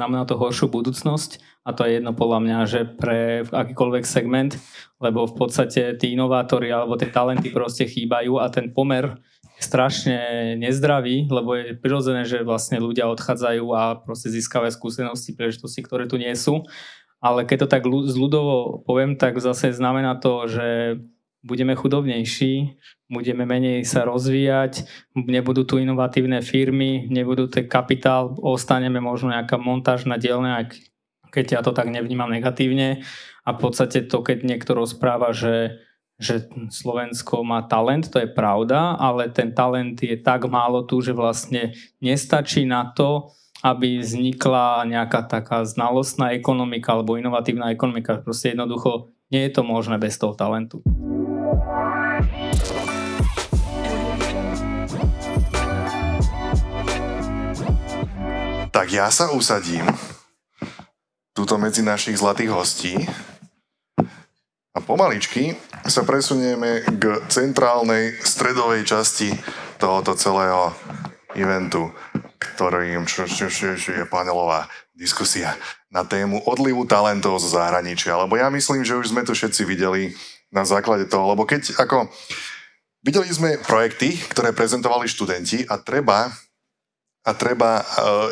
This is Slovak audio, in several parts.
znamená to horšiu budúcnosť a to je jedno podľa mňa, že pre akýkoľvek segment, lebo v podstate tí inovátori alebo tie talenty proste chýbajú a ten pomer je strašne nezdravý, lebo je prirodzené, že vlastne ľudia odchádzajú a proste získavajú skúsenosti, príležitosti, ktoré tu nie sú. Ale keď to tak zľudovo poviem, tak zase znamená to, že budeme chudobnejší, budeme menej sa rozvíjať, nebudú tu inovatívne firmy, nebudú tu kapitál, ostaneme možno nejaká montážna dielňa, keď ja to tak nevnímam negatívne. A v podstate to, keď niekto rozpráva, že, že Slovensko má talent, to je pravda, ale ten talent je tak málo tu, že vlastne nestačí na to, aby vznikla nejaká taká znalostná ekonomika alebo inovatívna ekonomika. Proste jednoducho nie je to možné bez toho talentu. Tak ja sa usadím túto medzi našich zlatých hostí a pomaličky sa presunieme k centrálnej stredovej časti tohoto celého eventu, ktorým čo, čo, čo, čo je panelová diskusia na tému odlivu talentov zo zahraničia. Lebo ja myslím, že už sme to všetci videli na základe toho, lebo keď ako videli sme projekty, ktoré prezentovali študenti a treba a treba e,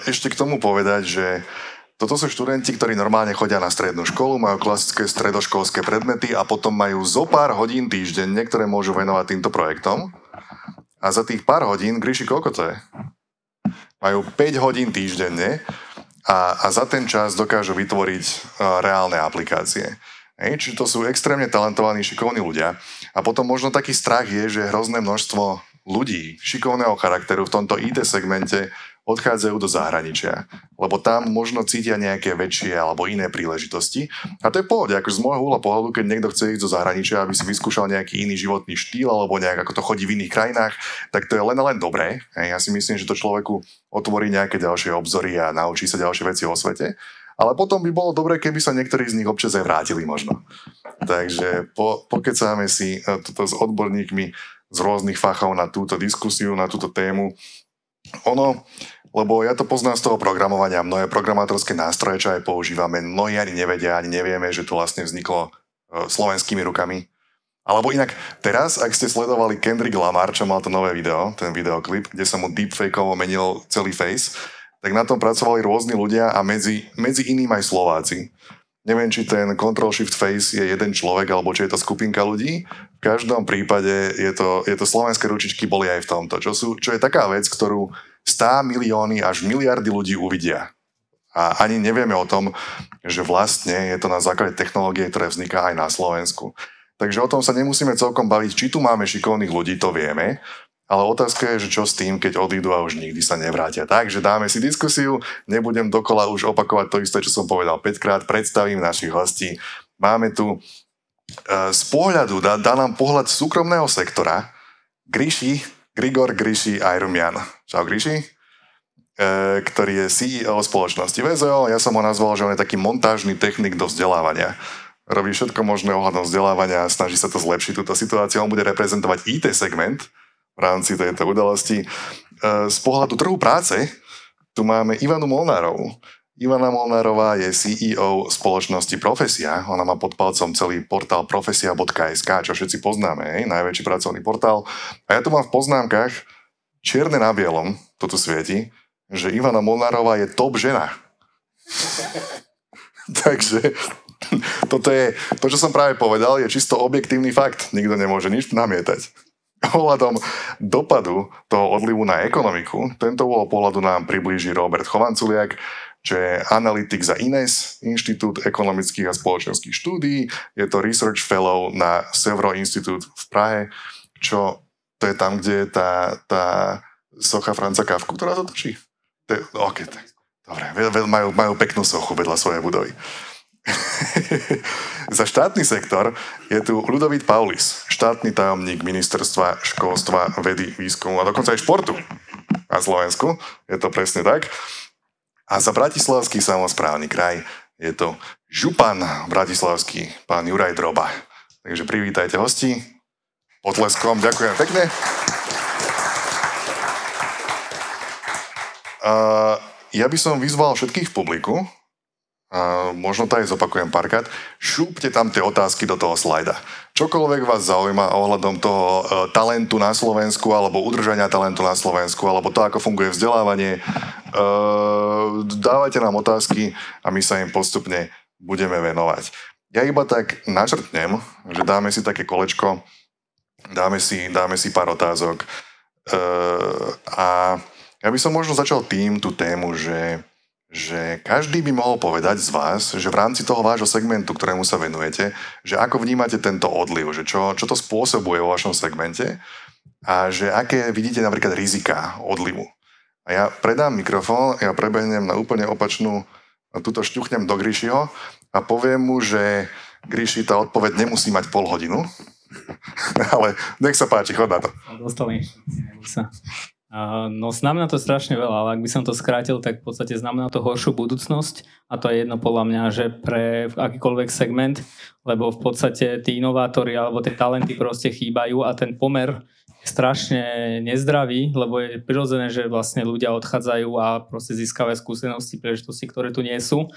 ešte k tomu povedať, že toto sú študenti, ktorí normálne chodia na strednú školu, majú klasické stredoškolské predmety a potom majú zo pár hodín týždenne, ktoré môžu venovať týmto projektom. A za tých pár hodín, Gríši, koľko to je? Majú 5 hodín týždenne a, a za ten čas dokážu vytvoriť uh, reálne aplikácie. Hej, čiže to sú extrémne talentovaní, šikovní ľudia. A potom možno taký strach je, že hrozné množstvo ľudí šikovného charakteru v tomto IT segmente odchádzajú do zahraničia, lebo tam možno cítia nejaké väčšie alebo iné príležitosti. A to je pohode, ako z môjho uhla pohľadu, keď niekto chce ísť do zahraničia, aby si vyskúšal nejaký iný životný štýl alebo nejak ako to chodí v iných krajinách, tak to je len len dobré. Ja si myslím, že to človeku otvorí nejaké ďalšie obzory a naučí sa ďalšie veci o svete. Ale potom by bolo dobré, keby sa niektorí z nich občas aj vrátili možno. Takže po, pokecáme si e, toto s odborníkmi z rôznych fachov na túto diskusiu, na túto tému. Ono, lebo ja to poznám z toho programovania, mnohé programátorské nástroje, čo aj používame, mnohí ani nevedia, ani nevieme, že to vlastne vzniklo e, slovenskými rukami. Alebo inak, teraz, ak ste sledovali Kendrick Lamar, čo mal to nové video, ten videoklip, kde sa mu deepfakeovo menil celý face, tak na tom pracovali rôzni ľudia a medzi, medzi iným aj Slováci. Neviem, či ten Control Shift Face je jeden človek, alebo či je to skupinka ľudí. V každom prípade je to, je to slovenské ručičky boli aj v tomto, čo, sú, čo je taká vec, ktorú 100 milióny až miliardy ľudí uvidia. A ani nevieme o tom, že vlastne je to na základe technológie, ktoré vzniká aj na Slovensku. Takže o tom sa nemusíme celkom baviť, či tu máme šikovných ľudí, to vieme, ale otázka je, že čo s tým, keď odídu a už nikdy sa nevrátia. Takže dáme si diskusiu, nebudem dokola už opakovať to isté, čo som povedal 5 krát, predstavím našich hostí. Máme tu e, z pohľadu, dá, dá nám pohľad súkromného sektora, Gríši, Grigor Gríši Ajrumian. Čau Gríši, e, ktorý je CEO spoločnosti VZO. Ja som ho nazval, že on je taký montážny technik do vzdelávania robí všetko možné ohľadom vzdelávania a snaží sa to zlepšiť túto situáciu. On bude reprezentovať IT segment, v rámci tejto udalosti. E, z pohľadu trhu práce tu máme Ivanu Molnárovú. Ivana Molnárová je CEO spoločnosti Profesia. Ona má pod palcom celý portál profesia.sk, čo všetci poznáme, hej? najväčší pracovný portál. A ja tu mám v poznámkach čierne na bielom, to tu svieti, že Ivana Molnárová je top žena. Takže toto je, to, čo som práve povedal, je čisto objektívny fakt. Nikto nemôže nič namietať ohľadom dopadu toho odlivu na ekonomiku. Tento uhol pohľadu nám priblíži Robert Chovanculiak, čo je analytik za INES, Inštitút ekonomických a spoločenských štúdií. Je to Research Fellow na Sevro Institút v Prahe, čo to je tam, kde je tá, tá socha Franca Kafku, ktorá to točí. To je, okay, tak, dobre, majú, majú peknú sochu vedľa svojej budovy. Za štátny sektor je tu Ludovít Paulis, štátny tajomník ministerstva školstva, vedy, výskumu a dokonca aj športu na Slovensku. Je to presne tak. A za Bratislavský samozprávny kraj je to župan bratislavský, pán Juraj Droba. Takže privítajte hosti. Potleskom, ďakujem pekne. Uh, ja by som vyzval všetkých v publiku, a možno to aj zopakujem párkrát, šúpte tam tie otázky do toho slajda. Čokoľvek vás zaujíma ohľadom toho e, talentu na Slovensku alebo udržania talentu na Slovensku alebo to, ako funguje vzdelávanie, e, dávajte nám otázky a my sa im postupne budeme venovať. Ja iba tak načrtnem, že dáme si také kolečko, dáme si, dáme si pár otázok e, a ja by som možno začal tým tú tému, že že každý by mohol povedať z vás, že v rámci toho vášho segmentu, ktorému sa venujete, že ako vnímate tento odliv, že čo, čo to spôsobuje vo vašom segmente a že aké vidíte napríklad rizika odlivu. A ja predám mikrofón, ja prebehnem na úplne opačnú, túto šťuchnem do Gríšiho a poviem mu, že Gríši, tá odpoveď nemusí mať pol hodinu, ale nech sa páči, chod na to. Dostali. No znamená to strašne veľa, ale ak by som to skrátil, tak v podstate znamená to horšiu budúcnosť a to je jedno podľa mňa, že pre akýkoľvek segment, lebo v podstate tí inovátori alebo tie talenty proste chýbajú a ten pomer je strašne nezdravý, lebo je prirodzené, že vlastne ľudia odchádzajú a proste získavajú skúsenosti, príležitosti, ktoré tu nie sú.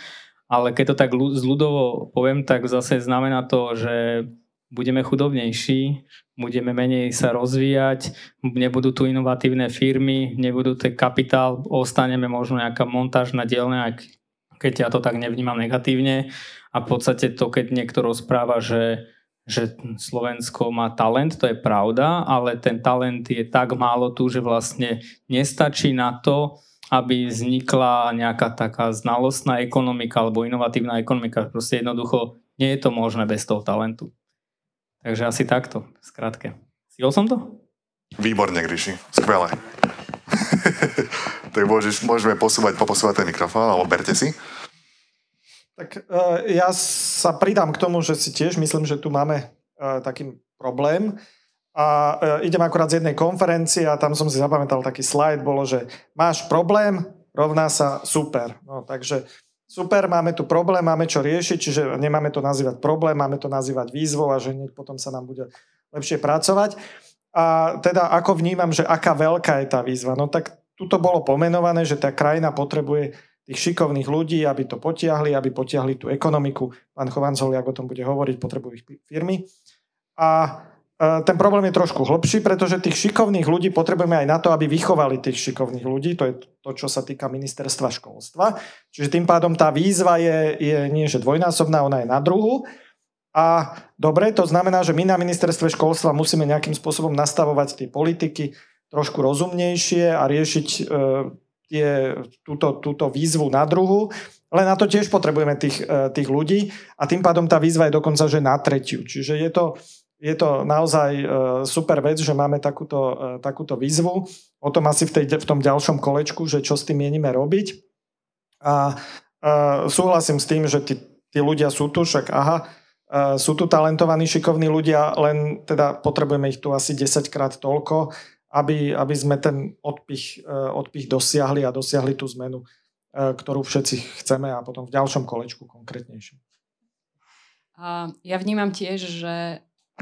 Ale keď to tak zľudovo poviem, tak zase znamená to, že budeme chudobnejší, budeme menej sa rozvíjať, nebudú tu inovatívne firmy, nebudú ten kapitál, ostaneme možno nejaká montáž na dielne, aj keď ja to tak nevnímam negatívne. A v podstate to, keď niekto rozpráva, že, že Slovensko má talent, to je pravda, ale ten talent je tak málo tu, že vlastne nestačí na to, aby vznikla nejaká taká znalostná ekonomika alebo inovatívna ekonomika. Proste jednoducho nie je to možné bez toho talentu. Takže asi takto, skrátke. Stihol som to? Výborne, Gríši. Skvelé. tak môžeš, môžeme posúvať, poposúvať ten mikrofón, alebo berte si. Tak uh, ja sa pridám k tomu, že si tiež myslím, že tu máme uh, taký problém. A uh, idem akurát z jednej konferencie a tam som si zapamätal taký slajd, bolo, že máš problém, rovná sa super. No, takže super, máme tu problém, máme čo riešiť, čiže nemáme to nazývať problém, máme to nazývať výzvou a že potom sa nám bude lepšie pracovať. A teda ako vnímam, že aká veľká je tá výzva? No tak tuto bolo pomenované, že tá krajina potrebuje tých šikovných ľudí, aby to potiahli, aby potiahli tú ekonomiku. Pán Chovanzoliak o tom bude hovoriť, potrebujú ich firmy. A ten problém je trošku hlbší, pretože tých šikovných ľudí potrebujeme aj na to, aby vychovali tých šikovných ľudí. To je to, čo sa týka ministerstva školstva. Čiže tým pádom tá výzva je, je nie že dvojnásobná, ona je na druhu. A dobre, to znamená, že my na ministerstve školstva musíme nejakým spôsobom nastavovať tie politiky trošku rozumnejšie a riešiť e, tie, túto, túto výzvu na druhu. Ale na to tiež potrebujeme tých, e, tých ľudí a tým pádom tá výzva je dokonca že na tretiu. Čiže je to, je to naozaj e, super vec, že máme takúto, e, takúto výzvu. O tom asi v, tej, v tom ďalšom kolečku, že čo s tým mienime robiť. A, a e, súhlasím s tým, že tí, tí ľudia sú tu, však aha, sú tu talentovaní, šikovní ľudia, len teda potrebujeme ich tu asi 10 krát toľko, aby, aby sme ten odpich, odpich dosiahli a dosiahli tú zmenu, ktorú všetci chceme a potom v ďalšom kolečku konkrétnejšie. Ja vnímam tiež, že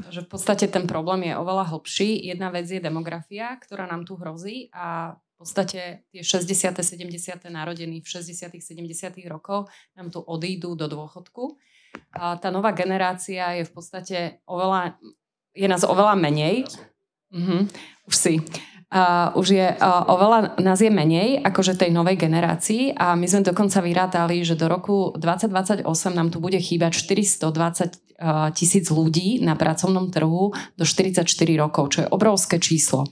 že v podstate ten problém je oveľa hlbší. Jedna vec je demografia, ktorá nám tu hrozí a v podstate tie 60. 70. narodení v 60. 70. rokoch nám tu odídu do dôchodku. A tá nová generácia je v podstate oveľa, je nás oveľa menej. Mhm, už si uh, už je uh, oveľa, nás je menej akože tej novej generácii a my sme dokonca vyrátali, že do roku 2028 nám tu bude chýbať 420 uh, tisíc ľudí na pracovnom trhu do 44 rokov, čo je obrovské číslo.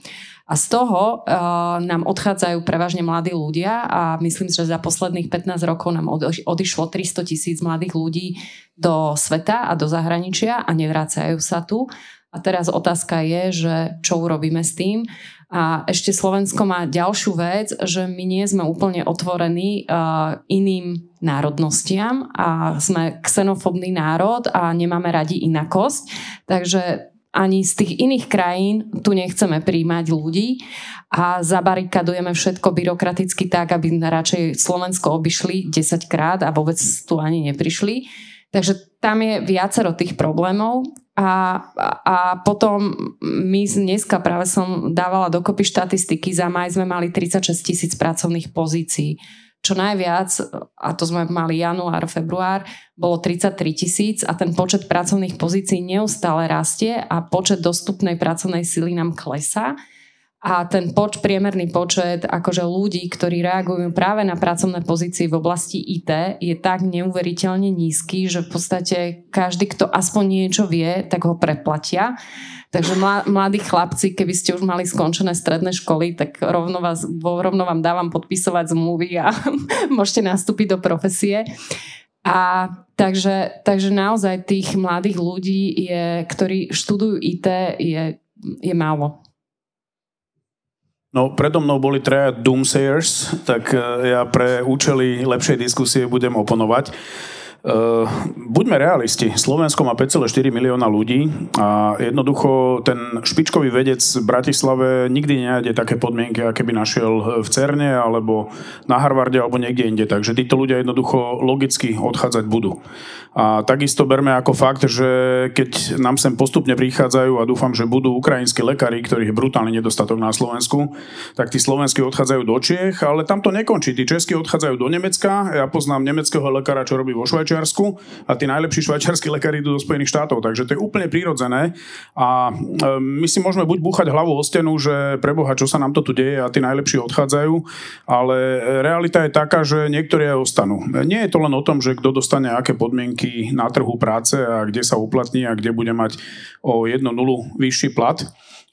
A z toho uh, nám odchádzajú prevažne mladí ľudia a myslím, že za posledných 15 rokov nám odišlo 300 tisíc mladých ľudí do sveta a do zahraničia a nevracajú sa tu. A teraz otázka je, že čo urobíme s tým. A ešte Slovensko má ďalšiu vec, že my nie sme úplne otvorení uh, iným národnostiam a sme xenofobný národ a nemáme radi inakosť. Takže ani z tých iných krajín tu nechceme príjmať ľudí a zabarikadujeme všetko byrokraticky tak, aby radšej Slovensko obišli 10 krát a vôbec tu ani neprišli. Takže tam je viacero tých problémov a, a potom my dneska práve som dávala dokopy štatistiky, za maj sme mali 36 tisíc pracovných pozícií. čo najviac, a to sme mali január, február, bolo 33 tisíc a ten počet pracovných pozícií neustále rastie a počet dostupnej pracovnej sily nám klesá a ten poč, priemerný počet akože ľudí, ktorí reagujú práve na pracovné pozície v oblasti IT je tak neuveriteľne nízky, že v podstate každý, kto aspoň niečo vie, tak ho preplatia. Takže mladí chlapci, keby ste už mali skončené stredné školy, tak rovno, vás, rovno vám dávam podpisovať zmluvy a môžete nastúpiť do profesie. A takže, takže naozaj tých mladých ľudí, je, ktorí študujú IT, je, je málo. No, predo mnou boli traja doomsayers, tak e, ja pre účely lepšej diskusie budem oponovať. Uh, buďme realisti. Slovensko má 5,4 milióna ľudí a jednoducho ten špičkový vedec v Bratislave nikdy nenájde také podmienky, aké by našiel v Cerne alebo na Harvarde alebo niekde inde. Takže títo ľudia jednoducho logicky odchádzať budú. A takisto berme ako fakt, že keď nám sem postupne prichádzajú a dúfam, že budú ukrajinskí lekári, ktorých je brutálny nedostatok na Slovensku, tak tí slovenskí odchádzajú do Čiech, ale tam to nekončí. Tí českí odchádzajú do Nemecka. Ja poznám nemeckého lekára, čo robí vo Švajčiarsku a tí najlepší švajčiarskí lekári idú do Spojených štátov. Takže to je úplne prirodzené a e, my si môžeme buď búchať hlavu o stenu, že preboha, čo sa nám to tu deje a tí najlepší odchádzajú, ale realita je taká, že niektorí aj ostanú. Nie je to len o tom, že kto dostane aké podmienky na trhu práce a kde sa uplatní a kde bude mať o jednu nulu vyšší plat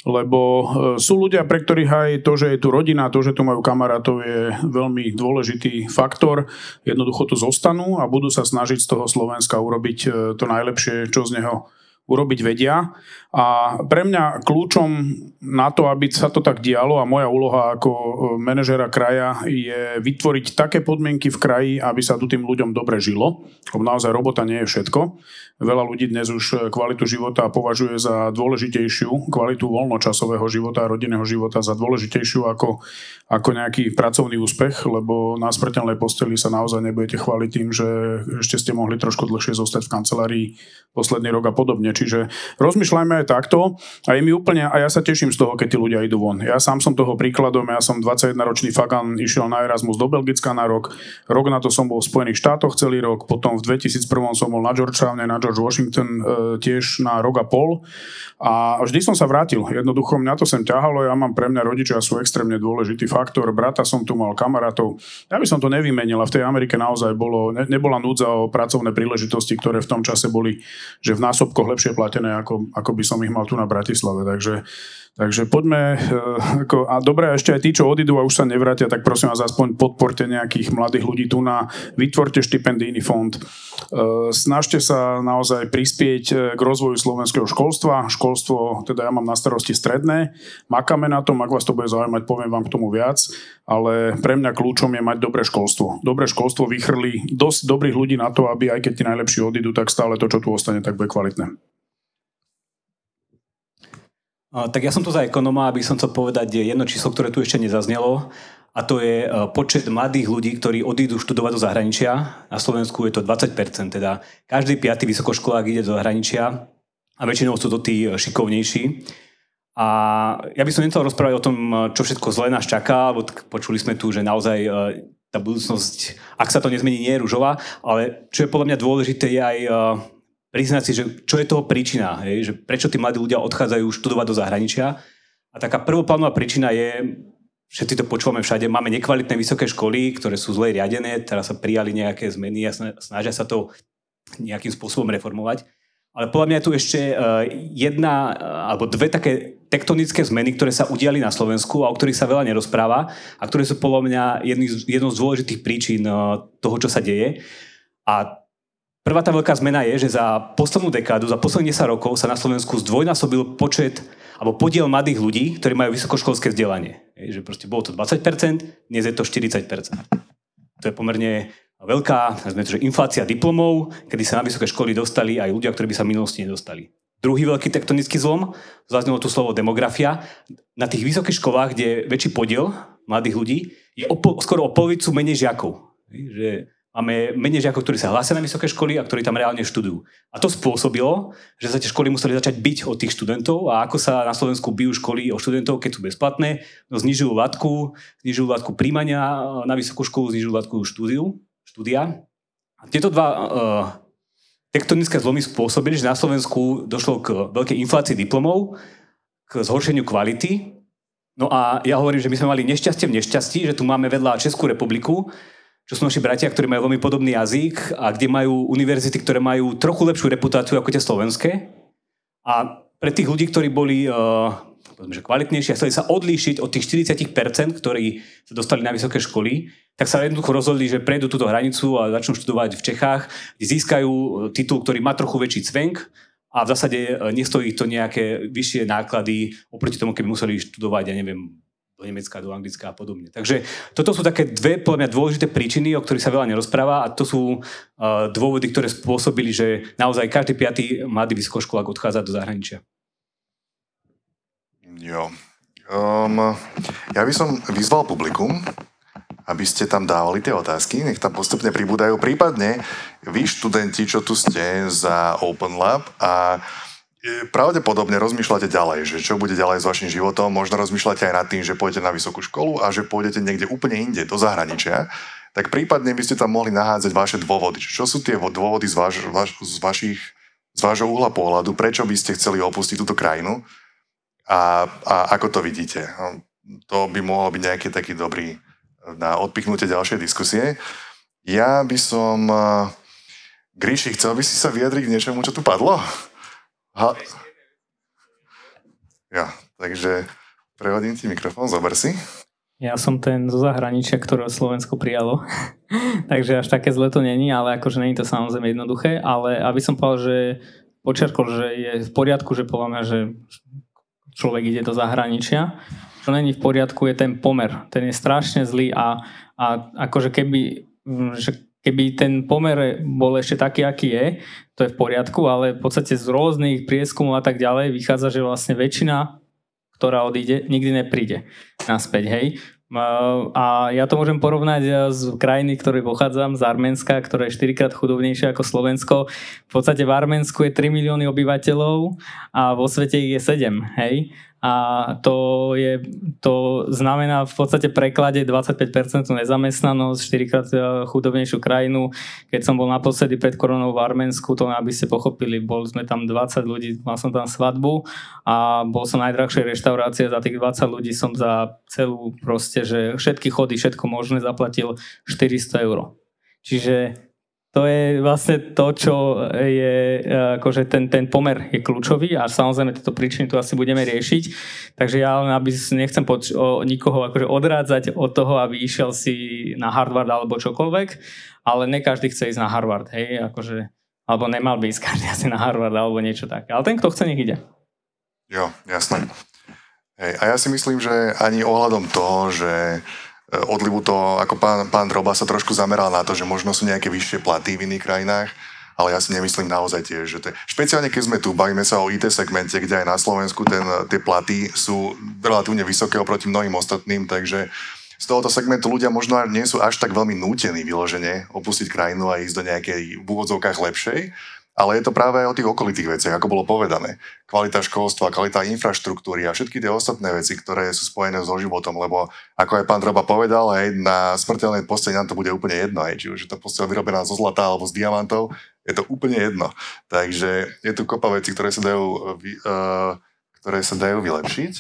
lebo e, sú ľudia, pre ktorých aj to, že je tu rodina, to, že tu majú kamarátov je veľmi dôležitý faktor. Jednoducho tu zostanú a budú sa snažiť z toho Slovenska urobiť e, to najlepšie, čo z neho urobiť vedia. A pre mňa kľúčom na to, aby sa to tak dialo a moja úloha ako e, manažera kraja je vytvoriť také podmienky v kraji, aby sa tu tým ľuďom dobre žilo. Lebo naozaj robota nie je všetko. Veľa ľudí dnes už kvalitu života považuje za dôležitejšiu, kvalitu voľnočasového života a rodinného života za dôležitejšiu ako, ako nejaký pracovný úspech, lebo na smrteľnej posteli sa naozaj nebudete chváliť tým, že ešte ste mohli trošku dlhšie zostať v kancelárii posledný rok a podobne. Čiže rozmýšľajme aj takto a je mi úplne, a ja sa teším z toho, keď tí ľudia idú von. Ja sám som toho príkladom, ja som 21-ročný Fagan, išiel na Erasmus do Belgicka na rok, rok na to som bol v Spojených štátoch celý rok, potom v 2001 som bol na Georgetowne, na George Washington e, tiež na rok a pol a vždy som sa vrátil. Jednoducho mňa to sem ťahalo, ja mám pre mňa rodičia sú extrémne dôležitý faktor, brata som tu mal, kamarátov. Ja by som to nevymenil a v tej Amerike naozaj bolo, ne, nebola núdza o pracovné príležitosti, ktoré v tom čase boli, že v násobkoch lepšie platené, ako, ako by som ich mal tu na Bratislave. Takže Takže poďme, eh, a dobre, ešte aj tí, čo odídu a už sa nevrátia, tak prosím vás, aspoň podporte nejakých mladých ľudí tu na, vytvorte štipendijný fond, eh, snažte sa naozaj prispieť eh, k rozvoju slovenského školstva. Školstvo, teda ja mám na starosti stredné, makáme na tom, ak vás to bude zaujímať, poviem vám k tomu viac, ale pre mňa kľúčom je mať dobré školstvo. Dobré školstvo vychrli dosť dobrých ľudí na to, aby aj keď tí najlepší odídu, tak stále to, čo tu ostane, tak bude kvalitné. Tak ja som tu za ekonoma, aby som chcel povedať jedno číslo, ktoré tu ešte nezaznelo. A to je e, počet mladých ľudí, ktorí odídu študovať do zahraničia. Na Slovensku je to 20%, teda každý piatý vysokoškolák ide do zahraničia a väčšinou sú to tí e, šikovnejší. A ja by som nechcel rozprávať o tom, e, čo všetko zle nás čaká, lebo počuli sme tu, že naozaj tá budúcnosť, ak sa to nezmení, nie je ružová, ale čo je podľa mňa dôležité, je aj priznať si, že čo je toho príčina, hej? že prečo tí mladí ľudia odchádzajú študovať do zahraničia. A taká prvoplánová príčina je, všetci to počúvame všade, máme nekvalitné vysoké školy, ktoré sú zle riadené, teraz sa prijali nejaké zmeny a snažia sa to nejakým spôsobom reformovať. Ale podľa mňa je tu ešte e, jedna e, alebo dve také tektonické zmeny, ktoré sa udiali na Slovensku a o ktorých sa veľa nerozpráva a ktoré sú podľa mňa jednou z dôležitých príčin e, toho, čo sa deje. A Prvá tá veľká zmena je, že za poslednú dekádu, za posledných 10 rokov sa na Slovensku zdvojnásobil počet alebo podiel mladých ľudí, ktorí majú vysokoškolské vzdelanie. Je, že proste bolo to 20%, dnes je to 40%. To je pomerne veľká to, že inflácia diplomov, kedy sa na vysoké školy dostali aj ľudia, ktorí by sa v minulosti nedostali. Druhý veľký tektonický zlom, zaznelo tu slovo demografia. Na tých vysokých školách, kde je väčší podiel mladých ľudí, je o, skoro o polovicu menej žiakov. Že Máme menej žiakov, ktorí sa hlásia na vysoké školy a ktorí tam reálne študujú. A to spôsobilo, že sa tie školy museli začať byť od tých študentov a ako sa na Slovensku bijú školy o študentov, keď sú bezplatné, no znižujú latku, znižujú latku príjmania na vysokú školu, znižujú latku štúdiu, štúdia. A tieto dva uh, tektonické zlomy spôsobili, že na Slovensku došlo k veľkej inflácii diplomov, k zhoršeniu kvality. No a ja hovorím, že my sme mali nešťastie v nešťastí, že tu máme vedľa Českú republiku, čo sú naši bratia, ktorí majú veľmi podobný jazyk a kde majú univerzity, ktoré majú trochu lepšiu reputáciu ako tie slovenské. A pre tých ľudí, ktorí boli uh, že kvalitnejší a chceli sa odlíšiť od tých 40%, ktorí sa dostali na vysoké školy, tak sa jednoducho rozhodli, že prejdú túto hranicu a začnú študovať v Čechách, kde získajú titul, ktorý má trochu väčší cvenk a v zásade e, nestojí to nejaké vyššie náklady oproti tomu, keby museli študovať, ja neviem, do Nemecka, do Anglicka a podobne. Takže toto sú také dve, podľa mňa, dôležité príčiny, o ktorých sa veľa nerozpráva a to sú uh, dôvody, ktoré spôsobili, že naozaj každý piatý mladý vysokoškolák odchádza do zahraničia. Jo. Um, ja by som vyzval publikum, aby ste tam dávali tie otázky, nech tam postupne pribúdajú. Prípadne vy študenti, čo tu ste za Open Lab a pravdepodobne rozmýšľate ďalej, že čo bude ďalej s vašim životom, možno rozmýšľate aj nad tým, že pôjdete na vysokú školu a že pôjdete niekde úplne inde, do zahraničia, tak prípadne by ste tam mohli nahádzať vaše dôvody. Čo sú tie dôvody z, vaš, vaš, z, vašich, z vášho uhla pohľadu, prečo by ste chceli opustiť túto krajinu a, a ako to vidíte. No, to by mohol byť nejaký taký dobrý na odpichnutie ďalšej diskusie. Ja by som... Gríši, chcel by si sa vyjadriť k niečomu, čo tu padlo? Ha. Ja, takže prehodím ti mikrofón, zober si. Ja som ten zo zahraničia, ktorého Slovensko prijalo. takže až také zle to není, ale akože není to samozrejme jednoduché. Ale aby som povedal, že počerkol, že je v poriadku, že podľa mňa, že človek ide do zahraničia. Čo není v poriadku je ten pomer. Ten je strašne zlý a, a akože keby že keby ten pomer bol ešte taký, aký je, to je v poriadku, ale v podstate z rôznych prieskumov a tak ďalej vychádza, že vlastne väčšina, ktorá odíde, nikdy nepríde naspäť, hej. A ja to môžem porovnať z krajiny, ktorej pochádzam, z Arménska, ktoré je 4 krát chudobnejšie ako Slovensko. V podstate v Arménsku je 3 milióny obyvateľov a vo svete ich je 7, hej a to, je, to znamená v podstate preklade 25% nezamestnanosť, 4 krát e, chudobnejšiu krajinu. Keď som bol naposledy pred koronou v Arménsku, to aby ste pochopili, bol sme tam 20 ľudí, mal som tam svadbu a bol som najdrahšej reštaurácie, za tých 20 ľudí som za celú proste, že všetky chody, všetko možné zaplatil 400 eur. Čiže to je vlastne to, čo je, akože ten, ten pomer je kľúčový a samozrejme tieto príčiny tu asi budeme riešiť. Takže ja len aby nechcem poč- o, nikoho akože odrádzať od toho, aby išiel si na Harvard alebo čokoľvek, ale ne každý chce ísť na Harvard, hej, akože, alebo nemal by ísť každý asi na Harvard alebo niečo také. Ale ten, kto chce, nech ide. Jo, jasné. Hej, a ja si myslím, že ani ohľadom toho, že odlivu to, ako pán, pán Droba sa trošku zameral na to, že možno sú nejaké vyššie platy v iných krajinách, ale ja si nemyslím naozaj tiež, že to je, špeciálne keď sme tu, bavíme sa o IT segmente, kde aj na Slovensku ten, tie platy sú relatívne vysoké oproti mnohým ostatným, takže z tohoto segmentu ľudia možno nie sú až tak veľmi nútení vyložene opustiť krajinu a ísť do nejakej v úvodzovkách lepšej, ale je to práve aj o tých okolitých veciach, ako bolo povedané. Kvalita školstva, kvalita infraštruktúry a všetky tie ostatné veci, ktoré sú spojené so životom, lebo ako aj pán Droba povedal, hej, na smrteľnej posteli nám to bude úplne jedno, hej, či už je to postel vyrobená zo zlata alebo z diamantov, je to úplne jedno. Takže je tu kopa vecí, ktoré sa dajú, uh, ktoré sa dajú vylepšiť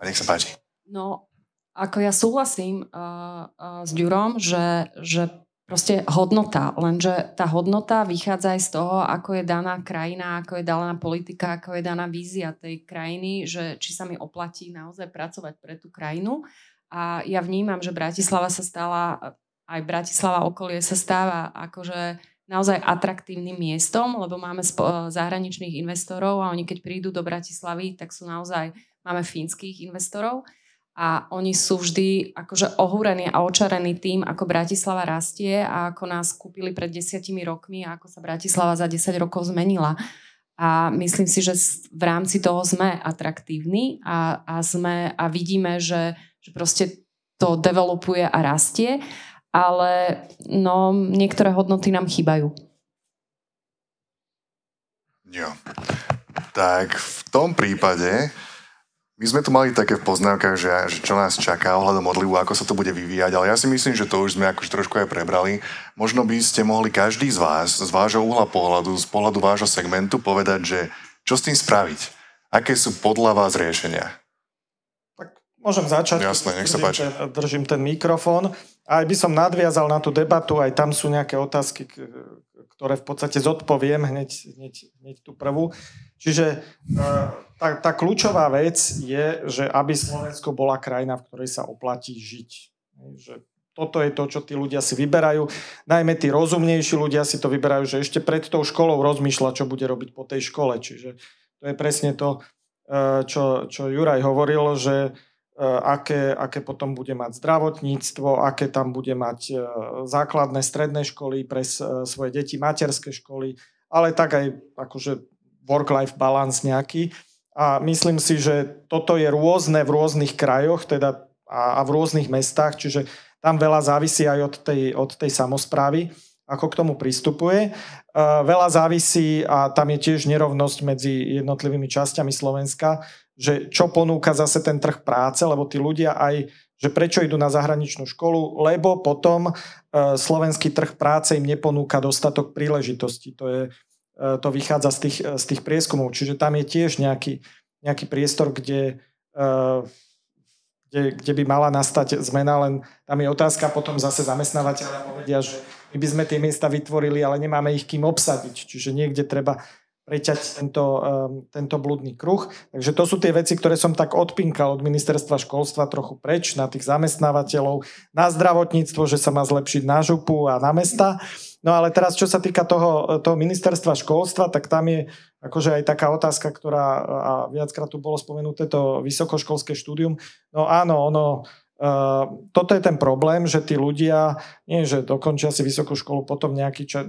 a nech sa páči. No, ako ja súhlasím uh, uh, s Ďurom, že, že proste hodnota. Lenže tá hodnota vychádza aj z toho, ako je daná krajina, ako je daná politika, ako je daná vízia tej krajiny, že či sa mi oplatí naozaj pracovať pre tú krajinu. A ja vnímam, že Bratislava sa stala, aj Bratislava okolie sa stáva akože naozaj atraktívnym miestom, lebo máme zahraničných investorov a oni keď prídu do Bratislavy, tak sú naozaj, máme fínskych investorov a oni sú vždy akože ohúrení a očarení tým, ako Bratislava rastie a ako nás kúpili pred desiatimi rokmi a ako sa Bratislava za 10 rokov zmenila. A myslím si, že v rámci toho sme atraktívni a, a, sme, a vidíme, že, že proste to developuje a rastie. ale no, niektoré hodnoty nám chýbajú. Jo. Tak v tom prípade my sme tu mali také v poznámkach, že, že čo nás čaká ohľadom odlivu, ako sa to bude vyvíjať, ale ja si myslím, že to už sme akož trošku aj prebrali. Možno by ste mohli každý z vás, z vášho uhla pohľadu, z pohľadu vášho segmentu povedať, že čo s tým spraviť? Aké sú podľa vás riešenia? Tak môžem začať. Jasné, nech sa páči. Držím ten, držím ten mikrofón. Aj by som nadviazal na tú debatu, aj tam sú nejaké otázky, ktoré v podstate zodpoviem hneď, hneď, hneď tú prvú. Čiže e, tá, tá kľúčová vec je, že aby Slovensko bola krajina, v ktorej sa oplatí žiť. Že toto je to, čo tí ľudia si vyberajú. Najmä tí rozumnejší ľudia si to vyberajú, že ešte pred tou školou rozmýšľa, čo bude robiť po tej škole. Čiže to je presne to, e, čo, čo Juraj hovoril, že e, aké, aké potom bude mať zdravotníctvo, aké tam bude mať základné, stredné školy pre svoje deti, materské školy, ale tak aj akože work-life balance nejaký. A myslím si, že toto je rôzne v rôznych krajoch teda a, a v rôznych mestách, čiže tam veľa závisí aj od tej, od tej samozprávy, ako k tomu pristupuje. Uh, veľa závisí a tam je tiež nerovnosť medzi jednotlivými časťami Slovenska, že čo ponúka zase ten trh práce, lebo tí ľudia aj že prečo idú na zahraničnú školu, lebo potom uh, slovenský trh práce im neponúka dostatok príležitostí. To je E, to vychádza z tých, z tých prieskumov. Čiže tam je tiež nejaký, nejaký priestor, kde, e, kde, kde by mala nastať zmena, len tam je otázka potom zase zamestnávateľa povedia, že my by sme tie miesta vytvorili, ale nemáme ich kým obsadiť. Čiže niekde treba preťať tento, tento blúdny kruh. Takže to sú tie veci, ktoré som tak odpinkal od ministerstva školstva trochu preč na tých zamestnávateľov, na zdravotníctvo, že sa má zlepšiť na župu a na mesta. No ale teraz, čo sa týka toho, toho ministerstva školstva, tak tam je akože aj taká otázka, ktorá, a viackrát tu bolo spomenuté, to vysokoškolské štúdium. No áno, ono, Uh, toto je ten problém, že tí ľudia, nie že dokončia si vysokú školu, potom nejaký, ča,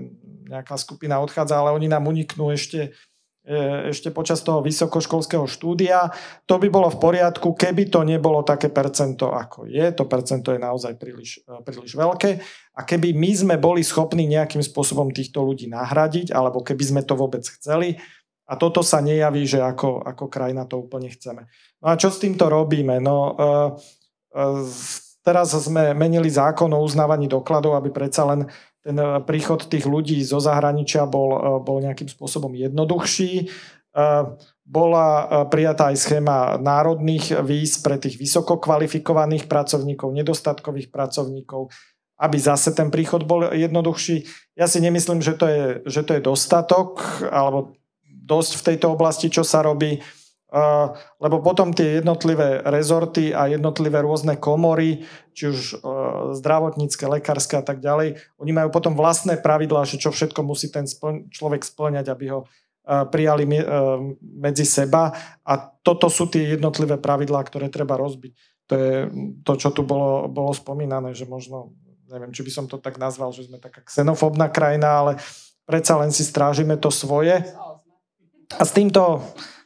nejaká skupina odchádza, ale oni nám uniknú ešte ešte počas toho vysokoškolského štúdia. To by bolo v poriadku, keby to nebolo také percento, ako je. To percento je naozaj príliš, e, príliš veľké. A keby my sme boli schopní nejakým spôsobom týchto ľudí nahradiť, alebo keby sme to vôbec chceli, a toto sa nejaví, že ako, ako krajina to úplne chceme. No a čo s týmto robíme? No, e, teraz sme menili zákon o uznávaní dokladov, aby predsa len ten eh, príchod tých ľudí zo zahraničia bol, eh, bol nejakým spôsobom jednoduchší. Eh, bola prijatá aj schéma národných víz pre tých vysoko kvalifikovaných pracovníkov, nedostatkových pracovníkov, aby zase ten príchod bol jednoduchší. Ja si nemyslím, že to je, že to je dostatok alebo dosť v tejto oblasti, čo sa robí lebo potom tie jednotlivé rezorty a jednotlivé rôzne komory, či už zdravotnícke, lekárske a tak ďalej, oni majú potom vlastné pravidlá, že čo všetko musí ten človek splňať, aby ho prijali medzi seba a toto sú tie jednotlivé pravidlá, ktoré treba rozbiť. To je to, čo tu bolo, bolo spomínané, že možno, neviem, či by som to tak nazval, že sme taká xenofóbna krajina, ale predsa len si strážime to svoje. A s týmto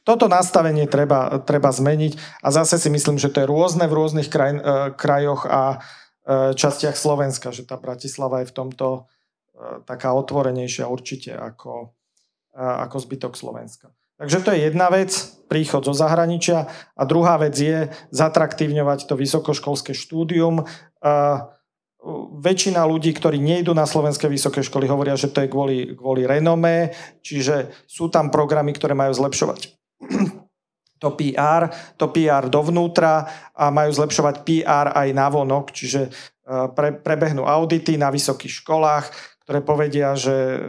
toto nastavenie treba, treba zmeniť a zase si myslím, že to je rôzne v rôznych kraj, e, krajoch a e, častiach Slovenska, že tá Bratislava je v tomto e, taká otvorenejšia určite ako, ako zbytok Slovenska. Takže to je jedna vec, príchod zo zahraničia a druhá vec je zatraktívňovať to vysokoškolské štúdium. Väčšina ľudí, ktorí nejdú na slovenské vysoké školy, hovoria, že to je kvôli, kvôli renomé, čiže sú tam programy, ktoré majú zlepšovať to PR, to PR dovnútra a majú zlepšovať PR aj navonok, čiže e, pre, prebehnú audity na vysokých školách, ktoré povedia, že e,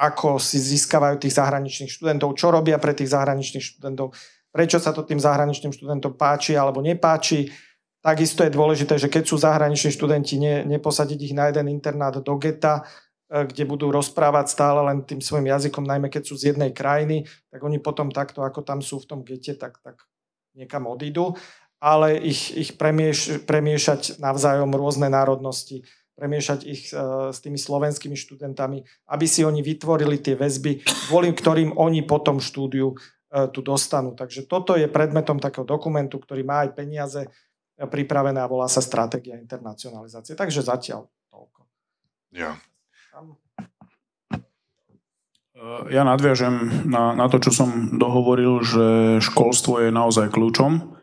ako si získavajú tých zahraničných študentov, čo robia pre tých zahraničných študentov, prečo sa to tým zahraničným študentom páči alebo nepáči. Takisto je dôležité, že keď sú zahraniční študenti, ne, neposadiť ich na jeden internát do geta, E, kde budú rozprávať stále len tým svojim jazykom, najmä keď sú z jednej krajiny, tak oni potom takto, ako tam sú v tom gete, tak, tak niekam odídu. Ale ich, ich premieš, premiešať navzájom rôzne národnosti, premiešať ich uh, s tými slovenskými študentami, aby si oni vytvorili tie väzby, kvôli ktorým oni potom štúdiu uh, tu dostanú. Takže toto je predmetom takého dokumentu, ktorý má aj peniaze pripravené a volá sa Stratégia internacionalizácie. Takže zatiaľ toľko. Ja. Ja nadviažem na, na to, čo som dohovoril, že školstvo je naozaj kľúčom.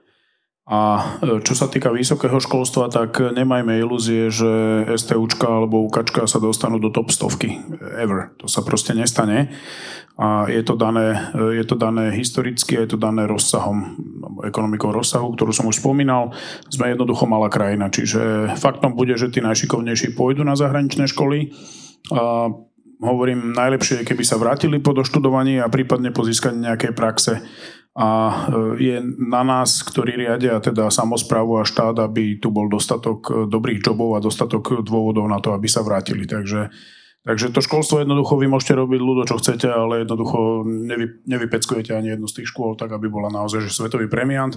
A e, čo sa týka vysokého školstva, tak nemajme ilúzie, že STUčka alebo UKčka sa dostanú do top stovky. Ever. To sa proste nestane. A je to dané, je to dané historicky a je to dané rozsahom, ekonomikou rozsahu, ktorú som už spomínal. Sme jednoducho malá krajina, čiže faktom bude, že tí najšikovnejší pôjdu na zahraničné školy. A hovorím, najlepšie je, keby sa vrátili po doštudovaní a prípadne po získaní nejakej praxe a e, je na nás, ktorí riadia teda samozprávu a štát, aby tu bol dostatok e, dobrých jobov a dostatok dôvodov na to, aby sa vrátili. Takže, takže to školstvo jednoducho vy môžete robiť ľudo, čo chcete, ale jednoducho nevy, nevypeckujete ani jednu z tých škôl, tak aby bola naozaj že svetový premiant.